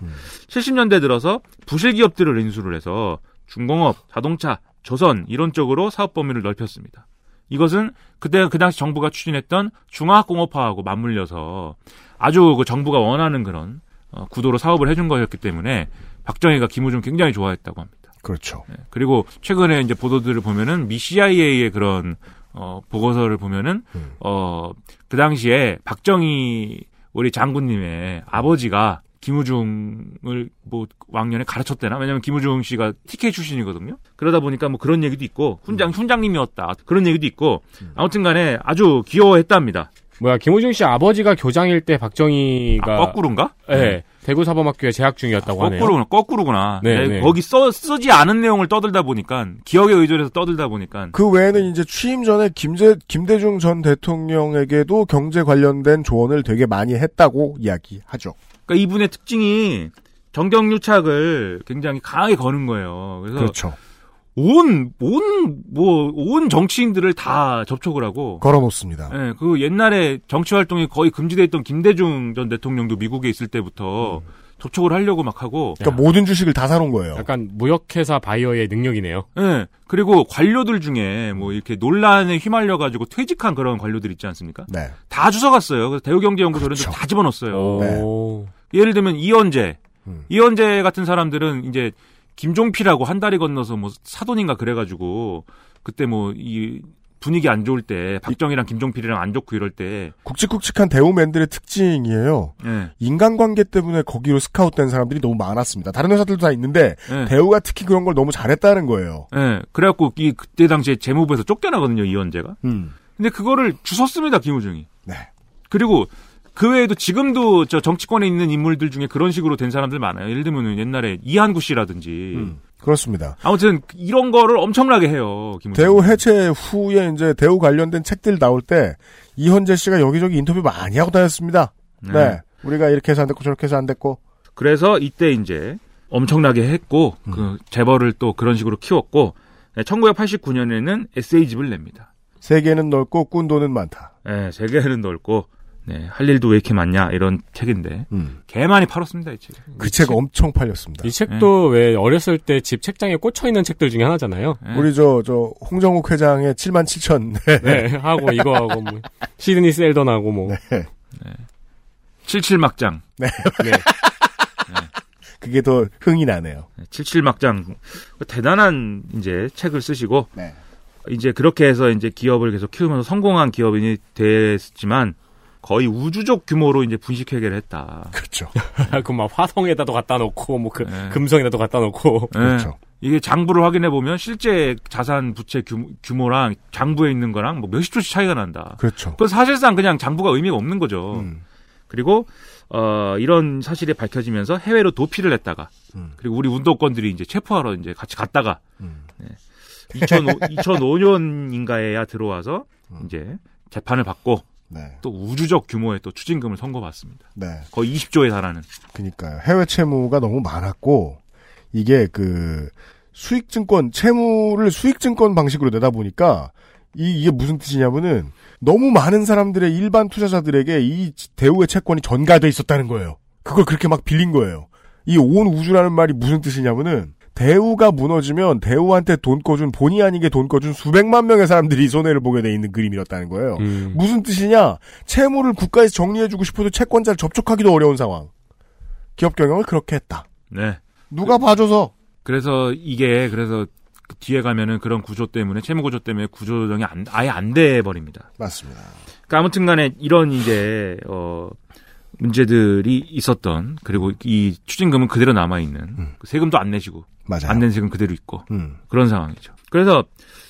70년대 들어서 부실 기업들을 인수를 해서 중공업, 자동차, 조선 이런 쪽으로 사업 범위를 넓혔습니다. 이것은 그때 그 당시 정부가 추진했던 중화공업화하고 맞물려서 아주 그 정부가 원하는 그런 어, 구도로 사업을 해준 거였기 때문에 박정희가 김우중 굉장히 좋아했다고 합니다. 그렇죠. 네, 그리고 최근에 이제 보도들을 보면은 미 CIA의 그런 어 보고서를 보면은 음. 어그 당시에 박정희 우리 장군님의 아버지가 김우중을 뭐 왕년에 가르쳤대나 왜냐면 김우중 씨가 TK 출신이거든요. 그러다 보니까 뭐 그런 얘기도 있고 훈장 훈장님이었다 그런 얘기도 있고 아무튼간에 아주 귀여워했답니다. 뭐야, 김호중 씨 아버지가 교장일 때 박정희가. 아, 거꾸로인가? 네. 대구 사범학교에 재학 중이었다고 하네요. 거꾸로구나, 거꾸로구나. 네, 네, 네. 거기 써, 쓰지 않은 내용을 떠들다 보니까, 기억에 의존해서 떠들다 보니까, 그 외에는 이제 취임 전에 김재, 김대중 전 대통령에게도 경제 관련된 조언을 되게 많이 했다고 이야기하죠. 그러니까 이분의 특징이 정경유착을 굉장히 강하게 거는 거예요. 그래서 그렇죠. 온, 온, 뭐, 온 정치인들을 다 접촉을 하고. 걸어놓습니다. 예, 그 옛날에 정치 활동이 거의 금지돼 있던 김대중 전 대통령도 미국에 있을 때부터 접촉을 하려고 막 하고. 그러니까 모든 주식을 다 사놓은 거예요. 약간 무역회사 바이어의 능력이네요. 예, 그리고 관료들 중에 뭐 이렇게 논란에 휘말려 가지고 퇴직한 그런 관료들 있지 않습니까? 네. 다 주워갔어요. 그래서 대우경제연구소 이런 그렇죠. 데다 집어넣었어요. 오. 예를 들면 이현재, 음. 이현재 같은 사람들은 이제 김종필하고 한 다리 건너서 뭐 사돈인가 그래가지고 그때 뭐 이 분위기 안 좋을 때 박정희랑 김종필이랑 안 좋고 이럴 때 굵직굵직한 대우맨들의 특징이에요. 예, 인간관계 때문에 거기로 스카웃된 사람들이 너무 많았습니다. 다른 회사들도 다 있는데 예, 대우가 특히 그런 걸 너무 잘했다는 거예요. 예. 그래갖고 이 그때 당시에 재무부에서 쫓겨나거든요 이현재가. 음. 근데 그거를 주웠습니다 김우중이. 네. 그리고 그 외에도 지금도 저 정치권에 있는 인물들 중에 그런 식으로 된 사람들 많아요. 예를 들면 옛날에 이한구 씨라든지. 음. 그렇습니다. 아무튼 이런 거를 엄청나게 해요. 대우 해체 후에 이제 대우 관련된 책들 나올 때 이현재 씨가 여기저기 인터뷰 많이 하고 다녔습니다. 네. 우리가 이렇게 해서 안 됐고 저렇게 해서 안 됐고. 그래서 이때 이제 엄청나게 했고 음. 그 재벌을 또 그런 식으로 키웠고 1989년에는 에세이집을 냅니다. 세계는 넓고 꾼돈은 많다. 네, 세계는 넓고 네, 할 일도 왜 이렇게 많냐 이런 책인데 음. 개 많이 팔았습니다 이 책. 그책 엄청 팔렸습니다. 이 책도 왜 어렸을 때 집 책장에 꽂혀 있는 책들 중에 하나잖아요. 네. 우리 저, 저, 홍정욱 회장의 7만 7천. 네, 하고 이거 하고 뭐 시드니 셀던하고 뭐. 칠칠막장. 네. 네. 그게 더 흥이 나네요. 네, 칠칠막장 대단한 이제 책을 쓰시고 네. 이제 그렇게 해서 이제 기업을 계속 키우면서 성공한 기업인이 됐지만 거의 우주적 규모로 이제 분식회계를 했다. 그렇죠. 그막 화성에다도 갖다 놓고 뭐 그 네. 금성에다도 갖다 놓고. 네. 그렇죠. 이게 장부를 확인해 보면 실제 자산 부채 규모, 규모랑 장부에 있는 거랑 뭐 몇십 조씩 차이가 난다. 그렇죠. 그 사실상 그냥 장부가 의미가 없는 거죠. 음. 그리고 어 이런 사실이 밝혀지면서 해외로 도피를 했다가 음. 그리고 우리 운동권들이 이제 체포하러 이제 같이 갔다가 음. 네. 2005, 2005년인가에야 들어와서 음. 이제 재판을 받고 네. 또 우주적 규모의 또 추징금을 선고받습니다. 네. 거의 20조에 달하는. 그니까요. 해외 채무가 너무 많았고, 이게 그, 수익증권, 채무를 수익증권 방식으로 내다 보니까, 이, 이게 무슨 뜻이냐면은, 너무 많은 사람들의 일반 투자자들에게 이 대우의 채권이 전가돼 있었다는 거예요. 그걸 그렇게 막 빌린 거예요. 이 온 우주라는 말이 무슨 뜻이냐면은, 대우가 무너지면 대우한테 돈 꺼준 본의 아니게 돈 꺼준 수백만 명의 사람들이 손해를 보게 돼 있는 그림이었다는 거예요. 음. 무슨 뜻이냐? 채무를 국가에서 정리해주고 싶어도 채권자를 접촉하기도 어려운 상황. 기업 경영을 그렇게 했다. 네. 누가 봐줘서? 그래서 이게 그래서 그 뒤에 가면은 그런 구조 때문에 채무 구조 때문에 구조 조정이 안, 아예 안 돼 버립니다. 맞습니다. 그러니까 아무튼간에 이런 이제 어 문제들이 있었던 그리고 이 추징금은 그대로 남아 있는 세금도 안 내시고 맞아요. 안낸 세금 그대로 있고 음. 그런 상황이죠. 그래서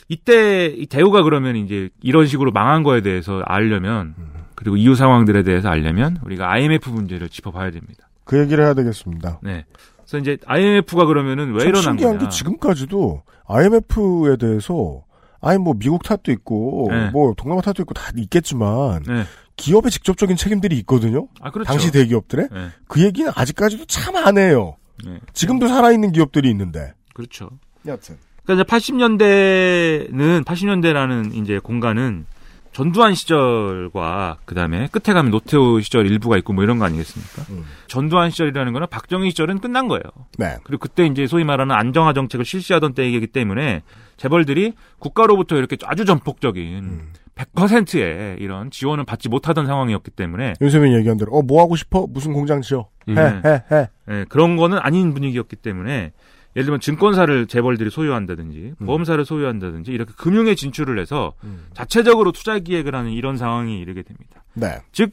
이때 이 대우가 그러면 이제 이런 식으로 망한 거에 대해서 알려면 그리고 이후 상황들에 대해서 알려면 우리가 IMF 문제를 짚어봐야 됩니다. 그 얘기를 해야 되겠습니다. 네. 그래서 이제 IMF가 그러면은 왜참 일어난 신기한 거냐? 게 지금까지도 IMF에 대해서 아니 뭐 미국 탓도 있고 네. 뭐 동남아 탓도 있고 다 있겠지만 네. 기업의 직접적인 책임들이 있거든요. 아, 그렇죠. 당시 대기업들의 네. 그 얘기는 아직까지도 참 안 해요. 네. 지금도 살아있는 기업들이 있는데. 그렇죠. 여튼 그러니까 이제 80년대는 80년대라는 이제 공간은 전두환 시절과 그다음에 끝에 가면 노태우 시절 일부가 있고 뭐 이런 거 아니겠습니까? 음. 전두환 시절이라는 거는 박정희 시절은 끝난 거예요. 네. 그리고 그때 이제 소위 말하는 안정화 정책을 실시하던 때이기 때문에 재벌들이 국가로부터 이렇게 아주 전폭적인 100%의 이런 지원을 받지 못하던 상황이었기 때문에 윤세민 얘기한 대로 어 뭐 하고 싶어 무슨 공장 지어 해 음. 해, 해. 예, 그런 거는 아닌 분위기였기 때문에 예를 들면 증권사를 재벌들이 소유한다든지 보험사를 소유한다든지 이렇게 금융에 진출을 해서 자체적으로 투자 기획을 하는 이런 상황이 이르게 됩니다. 네. 즉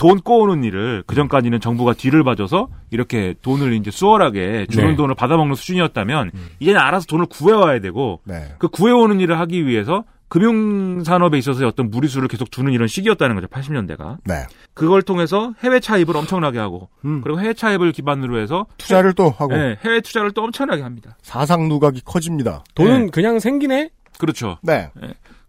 돈 꼬우는 일을 그 전까지는 정부가 뒤를 봐줘서 이렇게 돈을 이제 수월하게 주는 네. 돈을 받아먹는 수준이었다면 이제는 알아서 돈을 구해와야 되고 네. 그 구해오는 일을 하기 위해서 금융산업에 있어서의 어떤 무리수를 계속 주는 이런 시기였다는 거죠. 80년대가. 네. 그걸 통해서 해외 차입을 엄청나게 하고 음. 그리고 해외 차입을 기반으로 해서 투자를 또 하고 네, 해외 투자를 또 엄청나게 합니다. 사상 누각이 커집니다. 돈은 네. 그냥 생기네? 그렇죠. 네.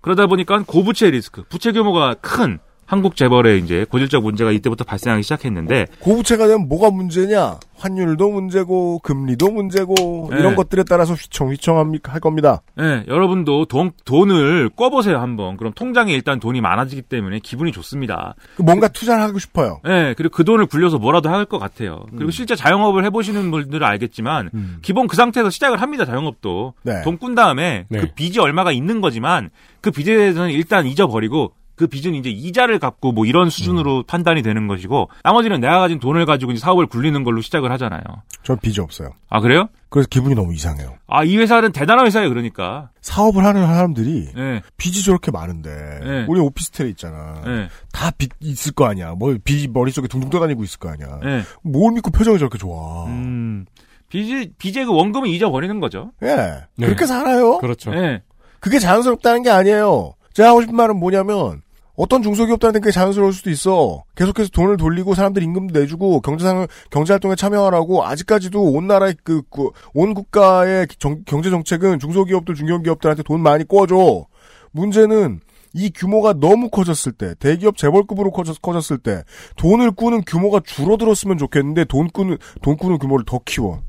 그러다 보니까 고부채 리스크, 부채 규모가 큰 한국 재벌의 이제 고질적 문제가 이때부터 발생하기 시작했는데 고부채가 되면 뭐가 문제냐? 환율도 문제고 금리도 문제고 네. 이런 것들에 따라서 휘청휘청합니까 할 겁니다. 예, 여러분도 돈, 돈을 꿔보세요, 한번. 그럼 통장에 일단 돈이 많아지기 때문에 기분이 좋습니다. 그 뭔가 투자를 하고 싶어요. 예, 그리고 그 돈을 굴려서 뭐라도 할 것 같아요. 그리고 실제 자영업을 해보시는 분들은 알겠지만, 음. 기본 그 상태에서 시작을 합니다, 자영업도. 네. 돈꾼 다음에 네. 그 빚이 얼마가 있는 거지만, 그 빚에 대해서는 일단 잊어버리고, 그 빚은 이제 이자를 갚고 뭐 이런 수준으로 음. 판단이 되는 것이고, 나머지는 내가 가진 돈을 가지고 이제 사업을 굴리는 걸로 시작을 하잖아요. 전 빚이 없어요. 아, 그래요? 그래서 기분이 너무 이상해요. 아, 이 회사는 대단한 회사예요, 그러니까. 사업을 하는 사람들이 예, 빚이 저렇게 많은데 네. 우리 오피스텔에 있잖아. 예, 다빚 있을 거 아니야. 뭐 빚이 머릿속에 둥둥 떠다니고 있을 거 아니야. 예. 뭘 믿고 표정이 저렇게 좋아. 음, 빚이, 빚의 그 원금을 잊어버리는 거죠. 예. 네. 그렇게 살아요. 그렇죠. 예. 그게 자연스럽다는 게 아니에요. 제가 하고 싶은 말은 뭐냐면 어떤 중소기업들한테 그게 자연스러울 수도 있어. 계속해서 돈을 돌리고 사람들 임금도 내주고 경제상 경제활동에 참여하라고 아직까지도 온 나라의 그, 그, 온 국가의 정- 경제 정책은 중소기업들 중견기업들한테 돈 많이 꿔줘. 문제는 이 규모가 너무 커졌을 때, 대기업 재벌급으로 커졌, 커졌을 때, 돈을 꾸는 규모가 줄어들었으면 좋겠는데, 돈 꾸는, 돈 꾸는 규모를 더 키워.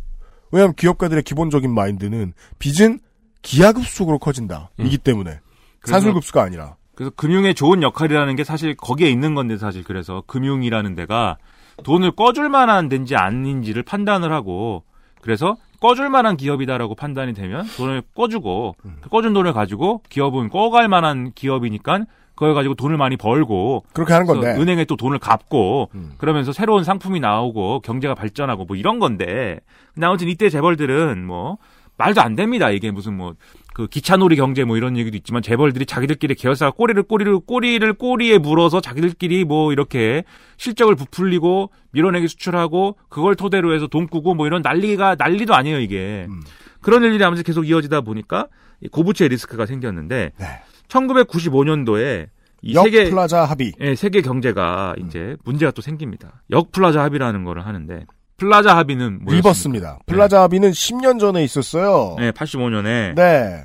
왜냐하면 기업가들의 기본적인 마인드는 빚은 기하급수적으로 커진다. 이기 때문에. 음. 그래서- 산술급수가 아니라. 그래서 금융의 좋은 역할이라는 게 사실 거기에 있는 건데 사실 그래서 금융이라는 데가 돈을 꿔줄 만한 데인지 아닌지를 판단을 하고 그래서 꿔줄 만한 기업이다라고 판단이 되면 돈을 꿔주고 그 꿔준 돈을 가지고 기업은 꿔갈 만한 기업이니까 그걸 가지고 돈을 많이 벌고 그렇게 하는 건데. 은행에 또 돈을 갚고 음. 그러면서 새로운 상품이 나오고 경제가 발전하고 뭐 이런 건데 근데 아무튼 이때 재벌들은 뭐 말도 안 됩니다 이게 무슨 뭐 그 기차놀이 경제 뭐 이런 얘기도 있지만 재벌들이 자기들끼리 계열사가 꼬리를 꼬리를 꼬리를 꼬리에 물어서 자기들끼리 뭐 이렇게 실적을 부풀리고 밀어내기 수출하고 그걸 토대로 해서 돈 꾸고 뭐 이런 난리가 난리도 아니에요 이게 음. 그런 일들이 아무튼 계속 이어지다 보니까 이 고부채 리스크가 생겼는데 네. 1995년도에 이역 세계 플라자 합의. 예, 세계 경제가 이제 문제가 또 생깁니다. 역 플라자 합의라는 거를 하는데 플라자 합의는 뭐였습니까? reverse입니다. 플라자 합의는 10년 전에 있었어요. 네, 85년에 네.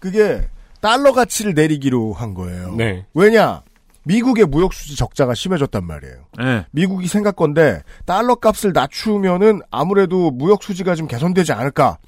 그게 달러 가치를 내리기로 한 거예요. 네. 왜냐? 미국의 무역 수지 적자가 심해졌단 말이에요. 네. 미국이 생각 건데 달러 값을 낮추면은 아무래도 무역 수지가 좀 개선되지 않을까.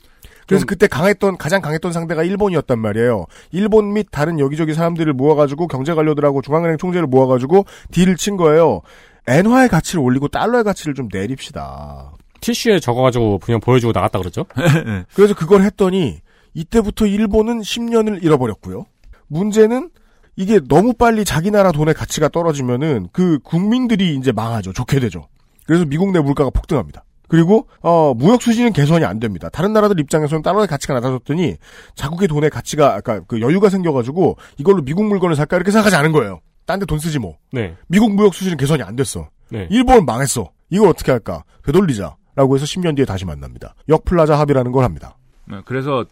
그래서 그때 강했던 가장 강했던 상대가 일본이었단 말이에요. 일본 및 다른 여기저기 사람들을 모아가지고 경제 관료들하고 중앙은행 총재를 모아가지고 딜을 친 거예요. 엔화의 가치를 올리고 달러의 가치를 좀 내립시다. 티슈에 적어가지고 그냥 보여주고 나갔다 그러죠. 그래서 그걸 했더니 이때부터 일본은 10년을 잃어버렸고요. 문제는 이게 너무 빨리 자기 나라 돈의 가치가 떨어지면은 그 국민들이 이제 망하죠. 좋게 되죠. 그래서 미국 내 물가가 폭등합니다. 그리고 어 무역 수지는 개선이 안 됩니다. 다른 나라들 입장에서는 달러의 가치가 낮아졌더니 자국의 돈의 가치가 아까 그 여유가 생겨가지고 이걸로 미국 물건을 살까 이렇게 생각하지 않은 거예요. 딴 데 돈 쓰지 뭐. 네. 미국 무역 수지는 개선이 안 됐어. 네. 일본은 망했어. 이걸 어떻게 할까? 되돌리자 라고 해서 10년 뒤에 다시 만납니다. 역플라자 합의라는 걸 합니다. 네, 그래서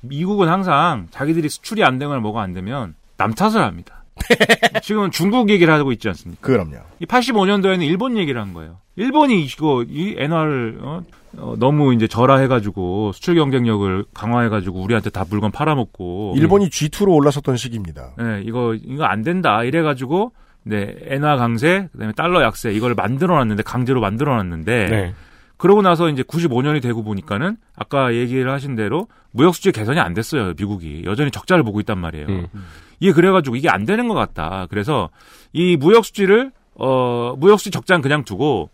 미국은 항상 자기들이 수출이 안 되거나 뭐가 안 되면 남 탓을 합니다. 지금 중국 얘기를 하고 있지 않습니까? 그럼요. 이 85년도에는 일본 얘기를 한 거예요. 일본이 이거 이 엔화를 어? 어, 너무 이제 절하해가지고 수출 경쟁력을 강화해가지고 우리한테 다 물건 팔아먹고 일본이 G2로 올라섰던 시기입니다. 네, 이거 이거 안 된다 이래가지고 네 엔화 강세 그다음에 달러 약세 이걸 만들어놨는데 강제로 만들어놨는데 네. 그러고 나서 이제 95년이 되고 보니까는 아까 얘기를 하신 대로 무역 수지 개선이 안 됐어요 미국이 여전히 적자를 보고 있단 말이에요. 음. 이게 그래가지고 이게 안 되는 것 같다. 그래서 이 무역 수지를 어 무역 수지 적자는 그냥 두고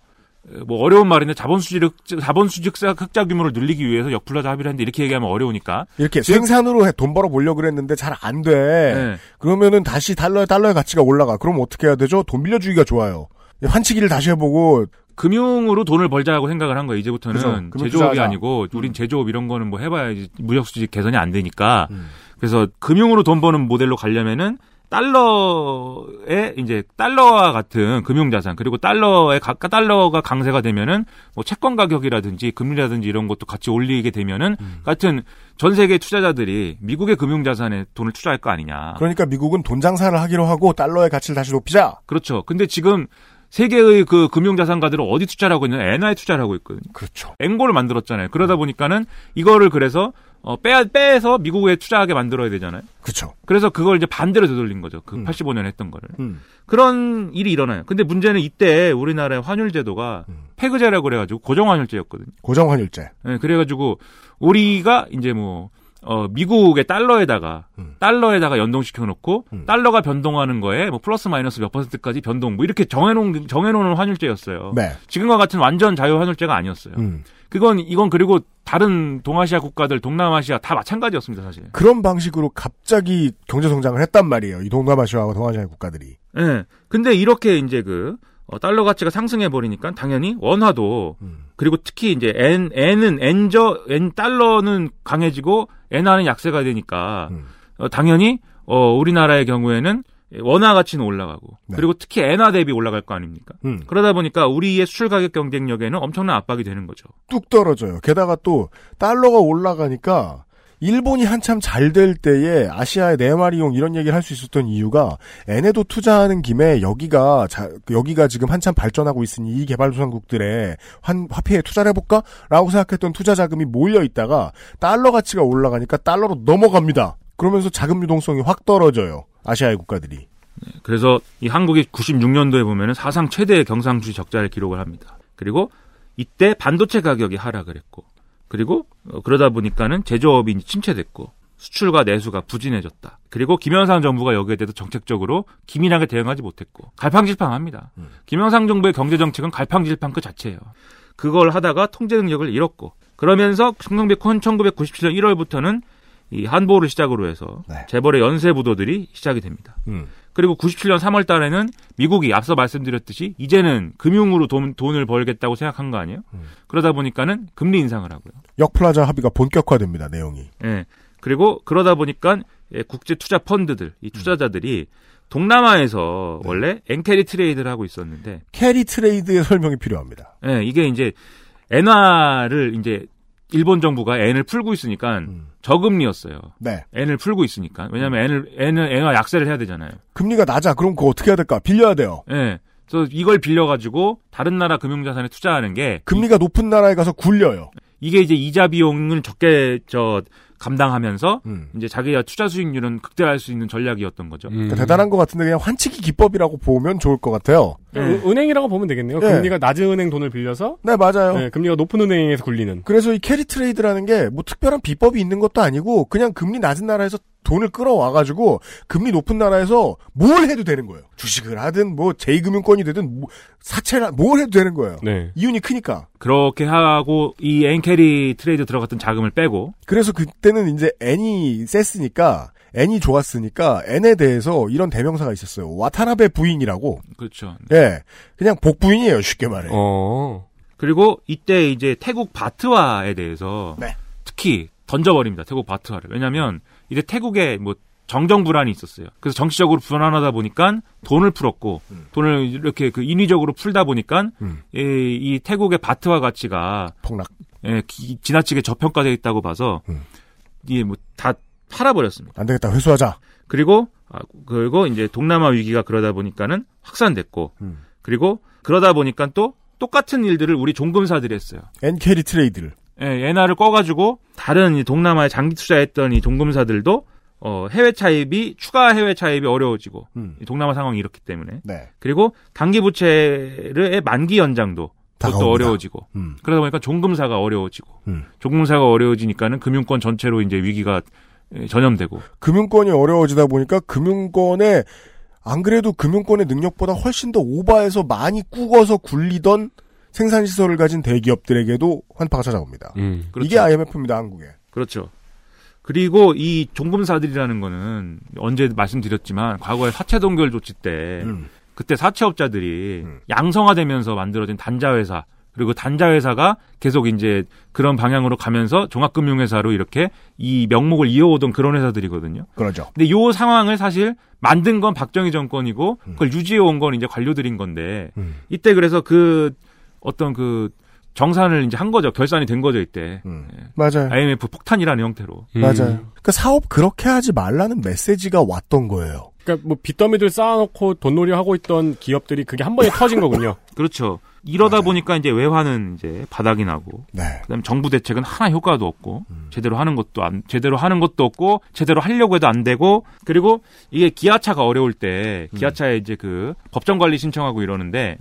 뭐 어려운 말인데 자본 수지를 자본 수지 흑자 규모를 늘리기 위해서 역플라자 합의를 했는데 이렇게 얘기하면 어려우니까 이렇게 즉- 생산으로 해- 돈 벌어 보려고 그랬는데 잘 안 돼. 네. 그러면은 다시 달러의 달러의 가치가 올라가. 그럼 어떻게 해야 되죠? 돈 빌려주기가 좋아요. 환치기를 다시 해보고 금융으로 돈을 벌자고 생각을 한 거예요. 이제부터는 그죠. 금융 제조업이. 아니고 우린 제조업 이런 거는 뭐 해봐야지 무역 수지 개선이 안 되니까 음. 그래서 금융으로 돈 버는 모델로 가려면은 달러의 이제 달러와 같은 금융 자산 그리고 달러의 가, 달러가 강세가 되면은 뭐 채권 가격이라든지 금리라든지 이런 것도 같이 올리게 되면은 음. 같은 전 세계 투자자들이 미국의 금융 자산에 돈을 투자할 거 아니냐. 그러니까 미국은 돈 장사를 하기로 하고 달러의 가치를 다시 높이자. 그렇죠. 근데 지금 세계의 그 금융자산가들은 어디 투자를 하고 있는 엔화에 투자를 하고 있거든요. 그렇죠. 앵고를 만들었잖아요. 그러다 보니까는 이거를 그래서 어, 빼, 빼서 미국에 투자하게 만들어야 되잖아요. 그렇죠. 그래서 그걸 이제 반대로 되돌린 거죠. 그 음. 85년에 했던 거를. 음. 그런 일이 일어나요. 근데 문제는 이때 우리나라의 환율 제도가 음. 페그제라고 그래 가지고 고정 환율제였거든요. 고정 환율제. 예, 그래 가지고 우리가 이제 뭐 어, 미국의 달러에다가 음. 달러에다가 연동시켜 놓고 음. 달러가 변동하는 거에 뭐 플러스 마이너스 몇 퍼센트까지 변동 뭐 이렇게 정해 놓은 정해 놓은 환율제였어요. 네. 지금과 같은 완전 자유 환율제가 아니었어요. 음. 그건 이건 그리고 다른 동아시아 국가들, 동남아시아 다 마찬가지였습니다, 사실. 그런 방식으로 갑자기 경제 성장을 했단 말이에요. 이 동남아시아와 동아시아 국가들이. 예. 근데 이렇게 이제 그 어, 달러 가치가 상승해 버리니까 당연히 원화도 음. 그리고 특히 이제 엔 엔은 엔저 엔 달러는 강해지고 엔화는 약세가 되니까 음. 어, 당연히 어 우리나라의 경우에는 원화 가치는 올라가고 네. 그리고 특히 엔화 대비 올라갈 거 아닙니까? 음. 그러다 보니까 우리의 수출 가격 경쟁력에는 엄청난 압박이 되는 거죠. 뚝 떨어져요. 게다가 또 달러가 올라가니까 일본이 한참 잘 될 때에 아시아의 네마리용 이런 얘기를 할 수 있었던 이유가 엔에도 투자하는 김에 여기가 자, 여기가 지금 한참 발전하고 있으니 이 개발도상국들의 환, 화폐에 투자를 해볼까라고 생각했던 투자 자금이 몰려 있다가 달러 가치가 올라가니까 달러로 넘어갑니다. 그러면서 자금 유동성이 확 떨어져요. 아시아의 국가들이. 그래서 이 한국이 96년도에 보면은 사상 최대의 경상수지 적자를 기록을 합니다. 그리고 이때 반도체 가격이 하락을 했고, 그리고 어, 그러다 보니까는 제조업이 침체됐고, 수출과 내수가 부진해졌다. 그리고 김영삼 정부가 여기에 대해서 정책적으로 기민하게 대응하지 못했고, 갈팡질팡합니다. 김영삼 정부의 경제 정책은 갈팡질팡 그 자체예요. 그걸 하다가 통제 능력을 잃었고, 그러면서 1997년 1월부터는 이 한보를 시작으로 해서 네. 재벌의 연쇄 부도들이 시작이 됩니다. 음. 그리고 97년 3월 달에는 미국이 앞서 말씀드렸듯이 이제는 금융으로 돈, 돈을 벌겠다고 생각한 거 아니에요? 음. 그러다 보니까는 금리 인상을 하고요. 역플라자 합의가 본격화됩니다. 내용이. 예. 그리고 그러다 보니까 예, 국제 투자 펀드들, 이 투자자들이 동남아에서 네. 원래 엔 carry trade를 하고 있었는데 carry trade의 설명이 필요합니다. 예, 이게 이제 엔화를 이제 일본 정부가 엔을 풀고 있으니까 저금리였어요. 네. 엔을 풀고 있으니까. 왜냐하면 N을 N은 N화 약세를 해야 되잖아요. 금리가 낮아. 그럼 그거 어떻게 해야 될까? 빌려야 돼요. 예. 그래서 이걸 빌려가지고 다른 나라 금융자산에 투자하는 게 금리가 높은 나라에 가서 굴려요. 이게 이제 이자 비용을 적게 저 감당하면서 음. 이제 자기가 투자 수익률은 극대화할 수 있는 전략이었던 거죠. 그러니까 대단한 것 같은데 그냥 환치기 기법이라고 보면 좋을 것 같아요. 은- 은행이라고 보면 되겠네요. 네. 금리가 낮은 은행 돈을 빌려서 네, 맞아요. 네, 금리가 높은 은행에서 굴리는. 그래서 이 carry trade라는 게 뭐 특별한 비법이 있는 것도 아니고 그냥 금리 낮은 나라에서 돈을 끌어와가지고 금리 높은 나라에서 뭘 해도 되는 거예요. 주식을 하든 뭐 제2금융권이 되든 뭐 사채를 하- 뭘 해도 되는 거예요. 네. 이윤이 크니까. 그렇게 하고 이 엔 carry trade 들어갔던 자금을 빼고 그래서 그때는 이제 엔이 셌으니까 엔이 좋았으니까 엔에 대해서 이런 대명사가 있었어요. 와타나베 부인이라고. 그렇죠. 예. 그냥 복부인이에요, 쉽게 말해. 어. 그리고 이때 이제 태국 바트화에 대해서 네. 특히 던져버립니다. 태국 바트화를. 왜냐하면 이제 태국에 뭐 정정 불안이 있었어요. 그래서 정치적으로 불안하다 보니까 돈을 풀었고 돈을 이렇게 그 인위적으로 풀다 보니까 이, 이 태국의 바트화 가치가 폭락. 예, 기- 지나치게 저평가되어 있다고 봐서 이게 뭐다 팔아버렸습니다. 안 되겠다, 회수하자. 그리고 아, 그리고 이제 동남아 위기가 그러다 보니까는 확산됐고 그리고 그러다 보니까 또 똑같은 일들을 우리 종금사들이 했어요. N 캐리 트레이드를. 예, 엔화를 꺼가지고 다른 이 동남아에 장기 투자했던 이 종금사들도 어, 해외 차입이 추가 해외 차입이 어려워지고 이 동남아 상황이 이렇기 때문에 네. 그리고 단기 부채의 만기 연장도 그것도. 어려워지고 음. 그러다 보니까 종금사가 어려워지고 음. 종금사가 어려워지니까는 금융권 전체로 이제 위기가 예, 전염되고 금융권이 어려워지다 보니까 금융권에 안 그래도 금융권의 능력보다 훨씬 더 오바해서 많이 꾸겨서 굴리던 생산 시설을 가진 대기업들에게도 환파가 찾아옵니다. 음. 이게 IMF입니다, 한국에. 그렇죠. 그리고 이 종금사들이라는 거는 언제 말씀드렸지만 과거에 사채 동결 조치 때 음. 그때 사채업자들이 양성화되면서 만들어진 단자회사 그리고 단자 회사가 계속 이제 그런 방향으로 가면서 종합금융회사로 이렇게 이 명목을 이어오던 그런 회사들이거든요. 그러죠. 근데 요 상황을 사실 만든 건 박정희 정권이고 그걸 유지해 온 건 이제 관료들인 건데 음. 이때 그래서 그 어떤 그 정산을 이제 한 거죠. 결산이 된 거죠, 이때. 예. 맞아요. IMF 폭탄이라는 형태로. 맞아요. 그러니까 사업 그렇게 하지 말라는 메시지가 왔던 거예요. 그러니까 뭐 빚더미들 쌓아놓고 돈놀이 하고 있던 기업들이 그게 한 번에 터진 거군요. 그렇죠. 이러다 보니까 이제 외화는 이제 바닥이 나고, 네. 그다음에 정부 대책은 하나 효과도 없고, 제대로 하는 것도 안, 제대로 하는 것도 없고, 제대로 하려고 해도 안 되고, 그리고 이게 기아차가 어려울 때 기아차에 이제 그 법정 관리 신청하고 이러는데,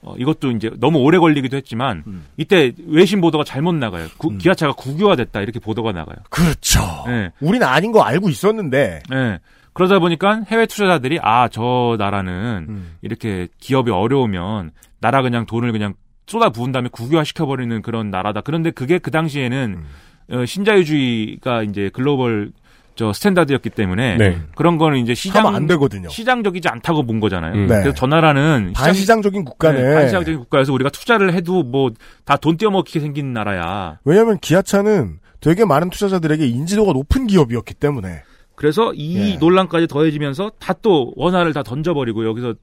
어, 이것도 이제 너무 오래 걸리기도 했지만, 이때 외신 보도가 잘못 나가요. 구- 기아차가 국유화됐다 이렇게 보도가 나가요. 그렇죠. 예. 우린 아닌 거 알고 있었는데. 예. 그러다 보니까 해외 투자자들이 아, 저 나라는 이렇게 기업이 어려우면 나라 그냥 돈을 그냥 쏟아 부은 다음에 국유화 시켜버리는 그런 나라다. 그런데 그게 그 당시에는 어, 신자유주의가 이제 글로벌 저 스탠다드였기 때문에 네. 그런 거는 이제 시장 안 되거든요. 시장적이지 않다고 본 거잖아요. 음. 네. 그래서 저 나라는 시장- 반시장적인 국가네. 네, 반시장적인 국가에서 우리가 투자를 해도 뭐 다 돈 떼어먹게 생긴 나라야. 왜냐하면 기아차는 되게 많은 투자자들에게 인지도가 높은 기업이었기 때문에. 그래서 이 예. 논란까지 더해지면서 다 또 원화를 다 던져버리고 여기서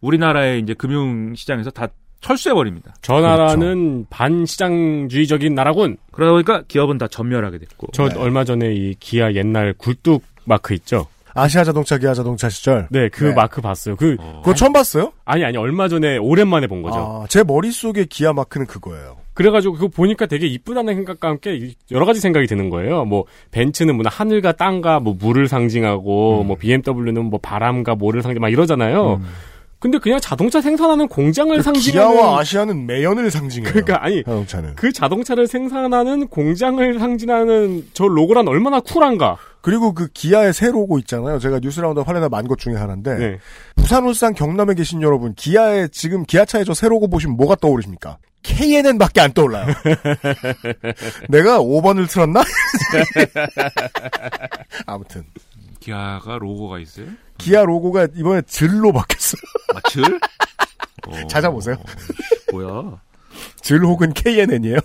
우리나라의 이제 금융 시장에서 다 철수해 버립니다. 저 나라는 반시장주의적인 나라군. 그러다 보니까 기업은 다 전멸하게 됐고. 저 얼마 전에 이 기아 옛날 굴뚝 마크 있죠. 아시아 자동차, 기아 자동차 시절. 네, 그 네. 마크 봤어요. 그 그거 처음 봤어요? 아니 아니 얼마 전에 오랜만에 본 거죠. 아, 제 머릿속에 기아 마크는 그거예요. 그래가지고 그거 보니까 되게 이쁘다는 생각과 함께 여러 가지 생각이 드는 거예요. 뭐 벤츠는 뭐 하늘과 땅과 뭐 물을 상징하고 뭐 BMW는 뭐 바람과 뭐를 상징 막 이러잖아요. 근데 그냥 자동차 생산하는 공장을 상징하는 기아와 아시아는 매연을 상징해요. 그러니까 아니 자동차는. 그 자동차를 생산하는 공장을 상징하는 저 로고란 얼마나 쿨한가. 그리고 그 기아의 새 로고 있잖아요. 제가 뉴스라운드 하려다 만 것 중에 하나인데 네. 부산, 울산, 경남에 계신 여러분 기아의 지금 기아차의 저 새 로고 보시면 뭐가 떠오르십니까? KNN밖에 안 떠올라요. 내가 5번을 틀었나? 아무튼 기아가 로고가 있어요? 기아 로고가 이번에 질로 바뀌었어요. 아, 질? 어, 찾아보세요. 뭐야? 질 혹은 KNN이에요.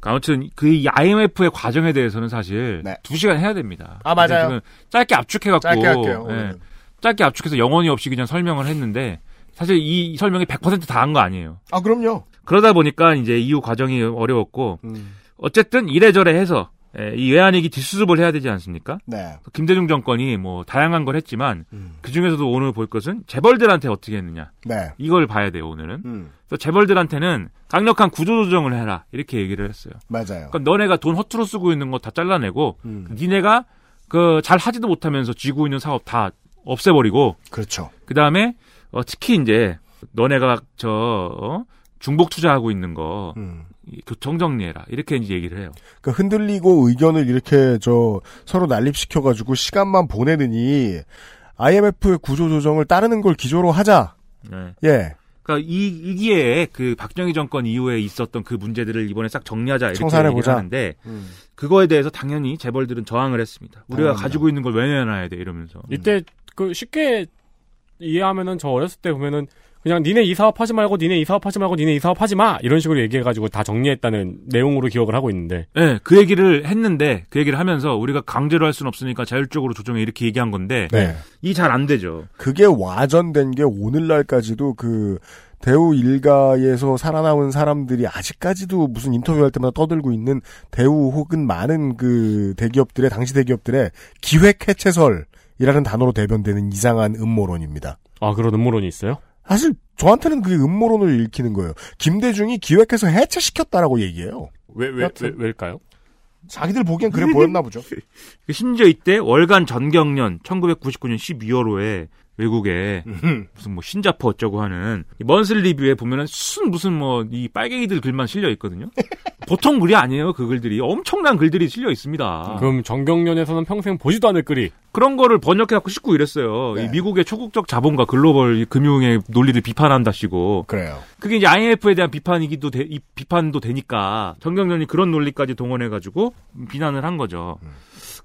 아무튼 그 IMF의 과정에 대해서는 사실 두 시간 해야 됩니다. 아, 맞아요. 짧게 압축해 갖고 짧게 할게요, 예, 오늘은. 짧게 압축해서 영혼이 없이 그냥 설명을 했는데 사실 이 설명이 100%다 한 거 아니에요. 아 그럼요. 그러다 보니까 이제 이후 과정이 어려웠고 음. 어쨌든 이래저래 해서 예, 이 외환위기 뒷수습을 해야 되지 않습니까? 네. 김대중 정권이 뭐 다양한 걸 했지만 음. 그 중에서도 오늘 볼 것은 재벌들한테 어떻게 했느냐 네. 이걸 봐야 돼요 오늘은. 음. 그래서 재벌들한테는 강력한 구조조정을 해라 이렇게 얘기를 했어요. 맞아요. 그러니까 너네가 돈 허투루 쓰고 있는 거 다 잘라내고 음. 니네가 그 잘 하지도 못하면서 쥐고 있는 사업 다 없애버리고 그렇죠. 그 다음에 어, 특히 이제 너네가 저 어? 중복 투자하고 있는 거 음. 이 교통 정리해라 이렇게 이제 얘기를 해요. 그러니까 흔들리고 의견을 이렇게 저 서로 난립시켜 가지고 시간만 보내느니 IMF의 구조 조정을 따르는 걸 기조로 하자. 네. 예. 그러니까 이, 이 기회에 그 박정희 정권 이후에 있었던 그 문제들을 이번에 싹 정리하자 이렇게 청산해보자. 얘기를 하는데 음. 그거에 대해서 당연히 재벌들은 저항을 했습니다. 우리가 당연합니다. 가지고 있는 걸 왜 내놔야 돼 이러면서. 이때 그 쉽게 이해하면은 저 어렸을 때 보면은 그냥 니네 이 사업 하지 말고 니네 이 사업 하지 말고 니네 이 사업 하지 마 이런 식으로 얘기해가지고 다 정리했다는 내용으로 기억을 하고 있는데 네, 그 얘기를 했는데 그 얘기를 하면서 우리가 강제로 할 수는 없으니까 자율적으로 조정해 이렇게 얘기한 건데 네. 이 잘 안 되죠. 그게 와전된 게 오늘날까지도 그 대우 일가에서 살아남은 사람들이 아직까지도 무슨 인터뷰할 때마다 떠들고 있는 대우 혹은 많은 그 대기업들의 당시 대기업들의 기획 해체설 이라는 단어로 대변되는 이상한 음모론입니다. 아 그런 음모론이 있어요? 사실 저한테는 그게 음모론을 읽히는 거예요. 김대중이 기획해서 해체시켰다라고 얘기해요. 왜 왜 왜, 왜일까요? 자기들 보기엔 그래 보였나 보죠. 그 심지어 이때 월간 전경련 1999년 12월호에 외국에 무슨 뭐 신자포 어쩌고 하는 이 먼슬 리뷰에 보면은 순 무슨 뭐 이 빨갱이들 글만 실려 있거든요. 보통 글이 아니에요. 그 글들이 엄청난 글들이 실려 있습니다. 그럼 정경련에서는 평생 보지도 않을 글이 그런 거를 번역해갖고 싣고 이랬어요. 네. 이 미국의 초국적 자본과 글로벌 이 금융의 논리를 비판한다시고. 그래요. 그게 이제 IMF에 대한 비판이기도 되, 이 비판도 되니까 정경련이 그런 논리까지 동원해가지고 비난을 한 거죠.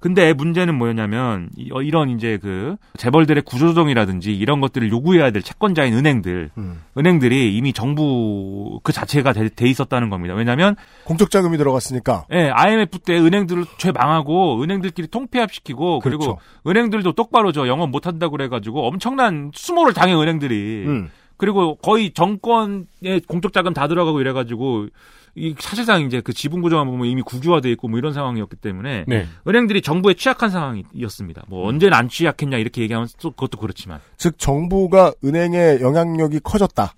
근데 문제는 뭐였냐면 이- 어, 이런 이제 그 재벌들의 구조조정이라든지 이런 것들을 요구해야 될 채권자인 은행들, 음. 은행들이 이미 정부 그 자체가 돼, 돼 있었다는 겁니다. 왜냐하면 공적 자금이 들어갔으니까. 예, IMF 때 은행들을 죄 망하고 은행들끼리 통폐합시키고 그리고 그렇죠. 은행들도 똑바로 저 영업 못 한다고 그래가지고 엄청난 수모를 당해 은행들이. 음. 그리고 거의 정권에 공적 자금 다 들어가고 이래가지고 이 사실상 이제 그 지분 구조만 보면 이미 국유화돼 있고 뭐 이런 상황이었기 때문에 네. 은행들이 정부에 취약한 상황이었습니다. 뭐 언제는 안 취약했냐 이렇게 얘기하면 또 그것도 그렇지만 즉 정부가 은행의 영향력이 커졌다.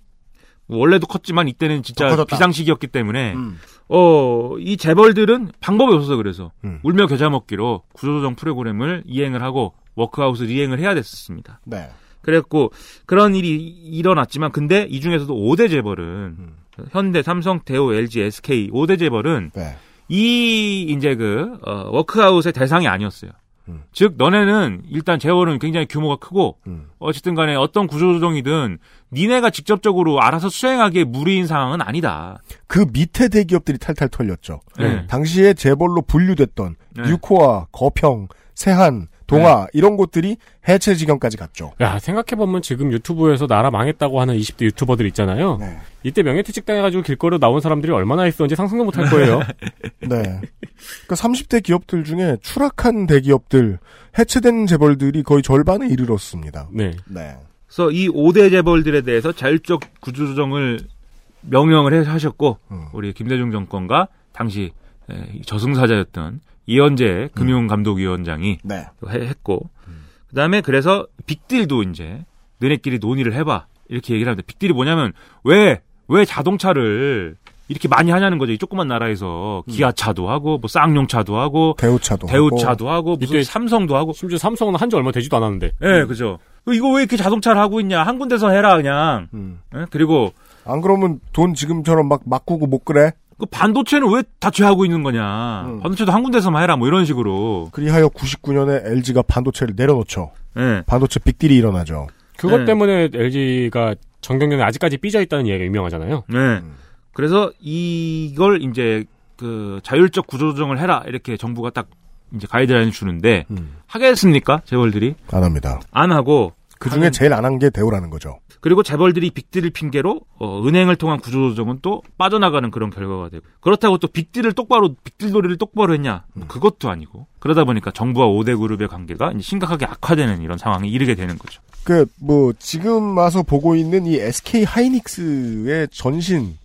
뭐 원래도 컸지만 이때는 더 진짜. 비상시기였기 때문에 음. 어, 이 재벌들은 방법이 없어서 그래서 음. 울며 겨자 먹기로 구조조정 프로그램을 이행을 하고 워크아웃을 이행을 해야 됐었습니다. 네. 그랬고 그런 일이 일어났지만 근데 이 중에서도 5대 재벌은 음. 현대, 삼성, 대우, LG, SK 5대 재벌은 네. 이 이제 그 어, 워크아웃의 대상이 아니었어요. 음. 즉 너네는 일단 재벌은 굉장히 규모가 크고 음. 어쨌든 간에 어떤 구조조정이든 니네가 직접적으로 알아서 수행하기에 무리인 상황은 아니다. 그 밑에 대기업들이 탈탈 털렸죠. 네. 당시에 재벌로 분류됐던 네. 유코아, 거평, 세한, 동아 이런 곳들이 해체 지경까지 갔죠. 야 생각해 보면 지금 유튜브에서 나라 망했다고 하는 20대 유튜버들 있잖아요. 네. 이때 명예퇴직 당해가지고 길거리로 나온 사람들이 얼마나 있었는지 상상도 못할 거예요. 네. 그러니까 30대 기업들 중에 추락한 대기업들, 해체된 재벌들이 거의 절반에 이르렀습니다. 네. 네. 그래서 이 5대 재벌들에 대해서 자율적 구조조정을 명령을 해- 하셨고 음. 우리 김대중 정권과 당시 저승사자였던 이현재 금융감독위원장이 네. 해- 했고 그다음에 그래서 빅딜도 이제 너네끼리 논의를 해봐 이렇게 얘기를 하는데 빅딜이 뭐냐면 왜왜 자동차를 이렇게 많이 하냐는 거죠 이 조그만 나라에서 기아차도 하고 뭐 쌍용차도 하고 대우차도 대우차도 하고 무슨 이때 삼성도 하고 심지어 삼성은 한 지 얼마 되지도 않았는데. 예 그죠 이거 왜 이렇게 자동차를 하고 있냐 한 군데서 해라 그냥 음. 예? 그리고 안 그러면 돈 지금처럼 막 막구고 못 그래? 그 반도체는 왜 다 죄하고 있는 거냐 음. 반도체도 한 군데서만 해라 뭐 이런 식으로 그리하여 99년에 LG가 반도체를 내려놓죠. 예 반도체 빅딜이 일어나죠. 그것 네. 때문에 LG가 정경련에 아직까지 삐져 있다는 이야기가 유명하잖아요. 네. 그래서 이걸 이제 그 자율적 구조조정을 해라 이렇게 정부가 딱 이제 가이드라인을 주는데 음. 하겠습니까 재벌들이 안 합니다. 안 하고 그 중에 제일 안 한 게 대우라는 거죠. 그리고 재벌들이 빅딜을 핑계로 어, 은행을 통한 구조조정은 또 빠져나가는 그런 결과가 되고 그렇다고 또 빅딜을 똑바로 빅딜 놀이를 똑바로 했냐 뭐 그것도 아니고 그러다 보니까 정부와 5대 그룹의 관계가 심각하게 악화되는 이런 상황에 이르게 되는 거죠. 그, 뭐, 지금 와서 보고 있는 이 SK 하이닉스의 전신,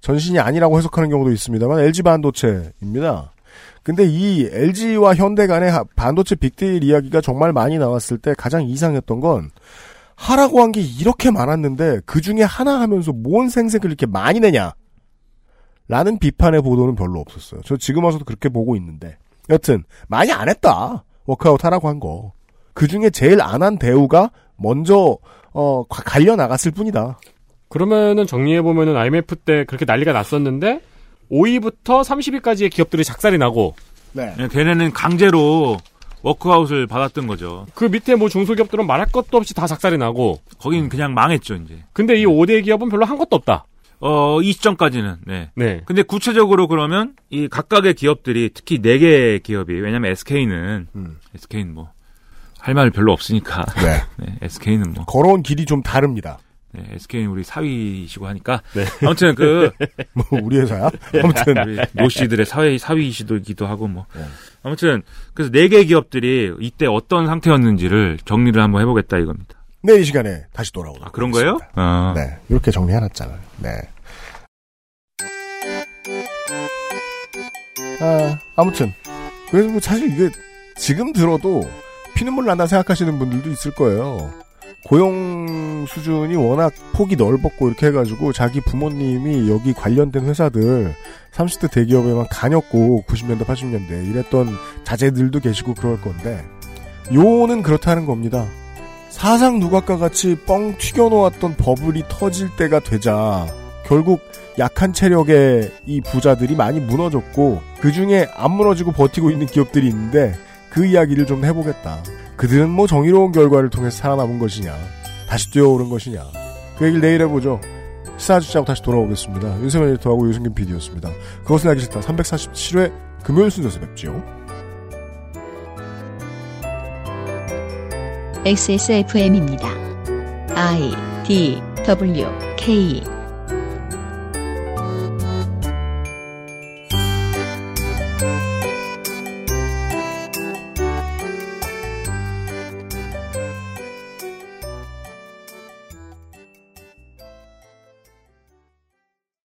전신이 아니라고 해석하는 경우도 있습니다만 LG 반도체입니다. 근데 이 LG와 현대 간의 하- 반도체 빅딜 이야기가 정말 많이 나왔을 때 가장 이상했던 건 하라고 한 게 이렇게 많았는데 그 중에 하나 하면서 뭔 생색을 이렇게 많이 내냐? 라는 비판의 보도는 별로 없었어요. 저 지금 와서도 그렇게 보고 있는데. 여튼, 많이 안 했다. 워크아웃 하라고 한 거. 그 중에 제일 안 한 대우가 먼저, 어, 가- 갈려 나갔을 뿐이다. 그러면은 정리해 보면은 IMF 때 그렇게 난리가 났었는데, 5위부터 30위까지의 기업들이 작살이 나고, 네. 예, 걔네는 강제로 워크아웃을 받았던 거죠. 그 밑에 뭐 중소기업들은 말할 것도 없이 다 작살이 나고, 거긴 그냥 망했죠, 이제. 근데 이 5대 기업은 별로 한 것도 없다. 어, 이 시점까지는, 네. 네. 근데 구체적으로 그러면 이 각각의 기업들이 특히 네개 기업이 왜냐면 SK는 SK는 뭐 할 말 별로 없으니까 네. SK는 뭐 걸어온 길이 좀 다릅니다. 네, SK는 우리 사위이시고 하니까 아무튼 그 뭐, 우리 회사야? 아무튼. 우리 노 씨들의 사위 사위이시기도 하고 뭐 아무튼 그래서 네 개 기업들이 이때 어떤 상태였는지를 정리를 한번 해보겠다 이겁니다. 내일 이 시간에 다시 돌아오도록 아, 그런 거예요? 아. 네. 이렇게 정리해놨잖아요. 네. 아, 아무튼. 그래서 뭐 사실 이게 지금 들어도 피눈물 난다 생각하시는 분들도 있을 거예요. 고용 수준이 워낙 폭이 넓었고 이렇게 해가지고 자기 부모님이 여기 관련된 회사들 30대 대기업에만 다녔고 90년대 80년대 이랬던 자제들도 계시고 그럴 건데 요는 그렇다는 겁니다. 사상 누각과 같이 뻥 튀겨놓았던 버블이 터질 때가 되자 결국 약한 체력의 이 부자들이 많이 무너졌고 그 중에 안 무너지고 버티고 있는 기업들이 있는데 그 이야기를 좀 해보겠다. 그들은 뭐 정의로운 결과를 통해서 살아남은 것이냐, 다시 뛰어오른 것이냐. 그 얘기를 내일 해보죠. 시사주자고 다시 돌아오겠습니다. 윤세민 에디터하고 유승균 PD였습니다. 그것은 알기 싫다 347회 금요일 순서에서 뵙죠. XSFM입니다. I D W K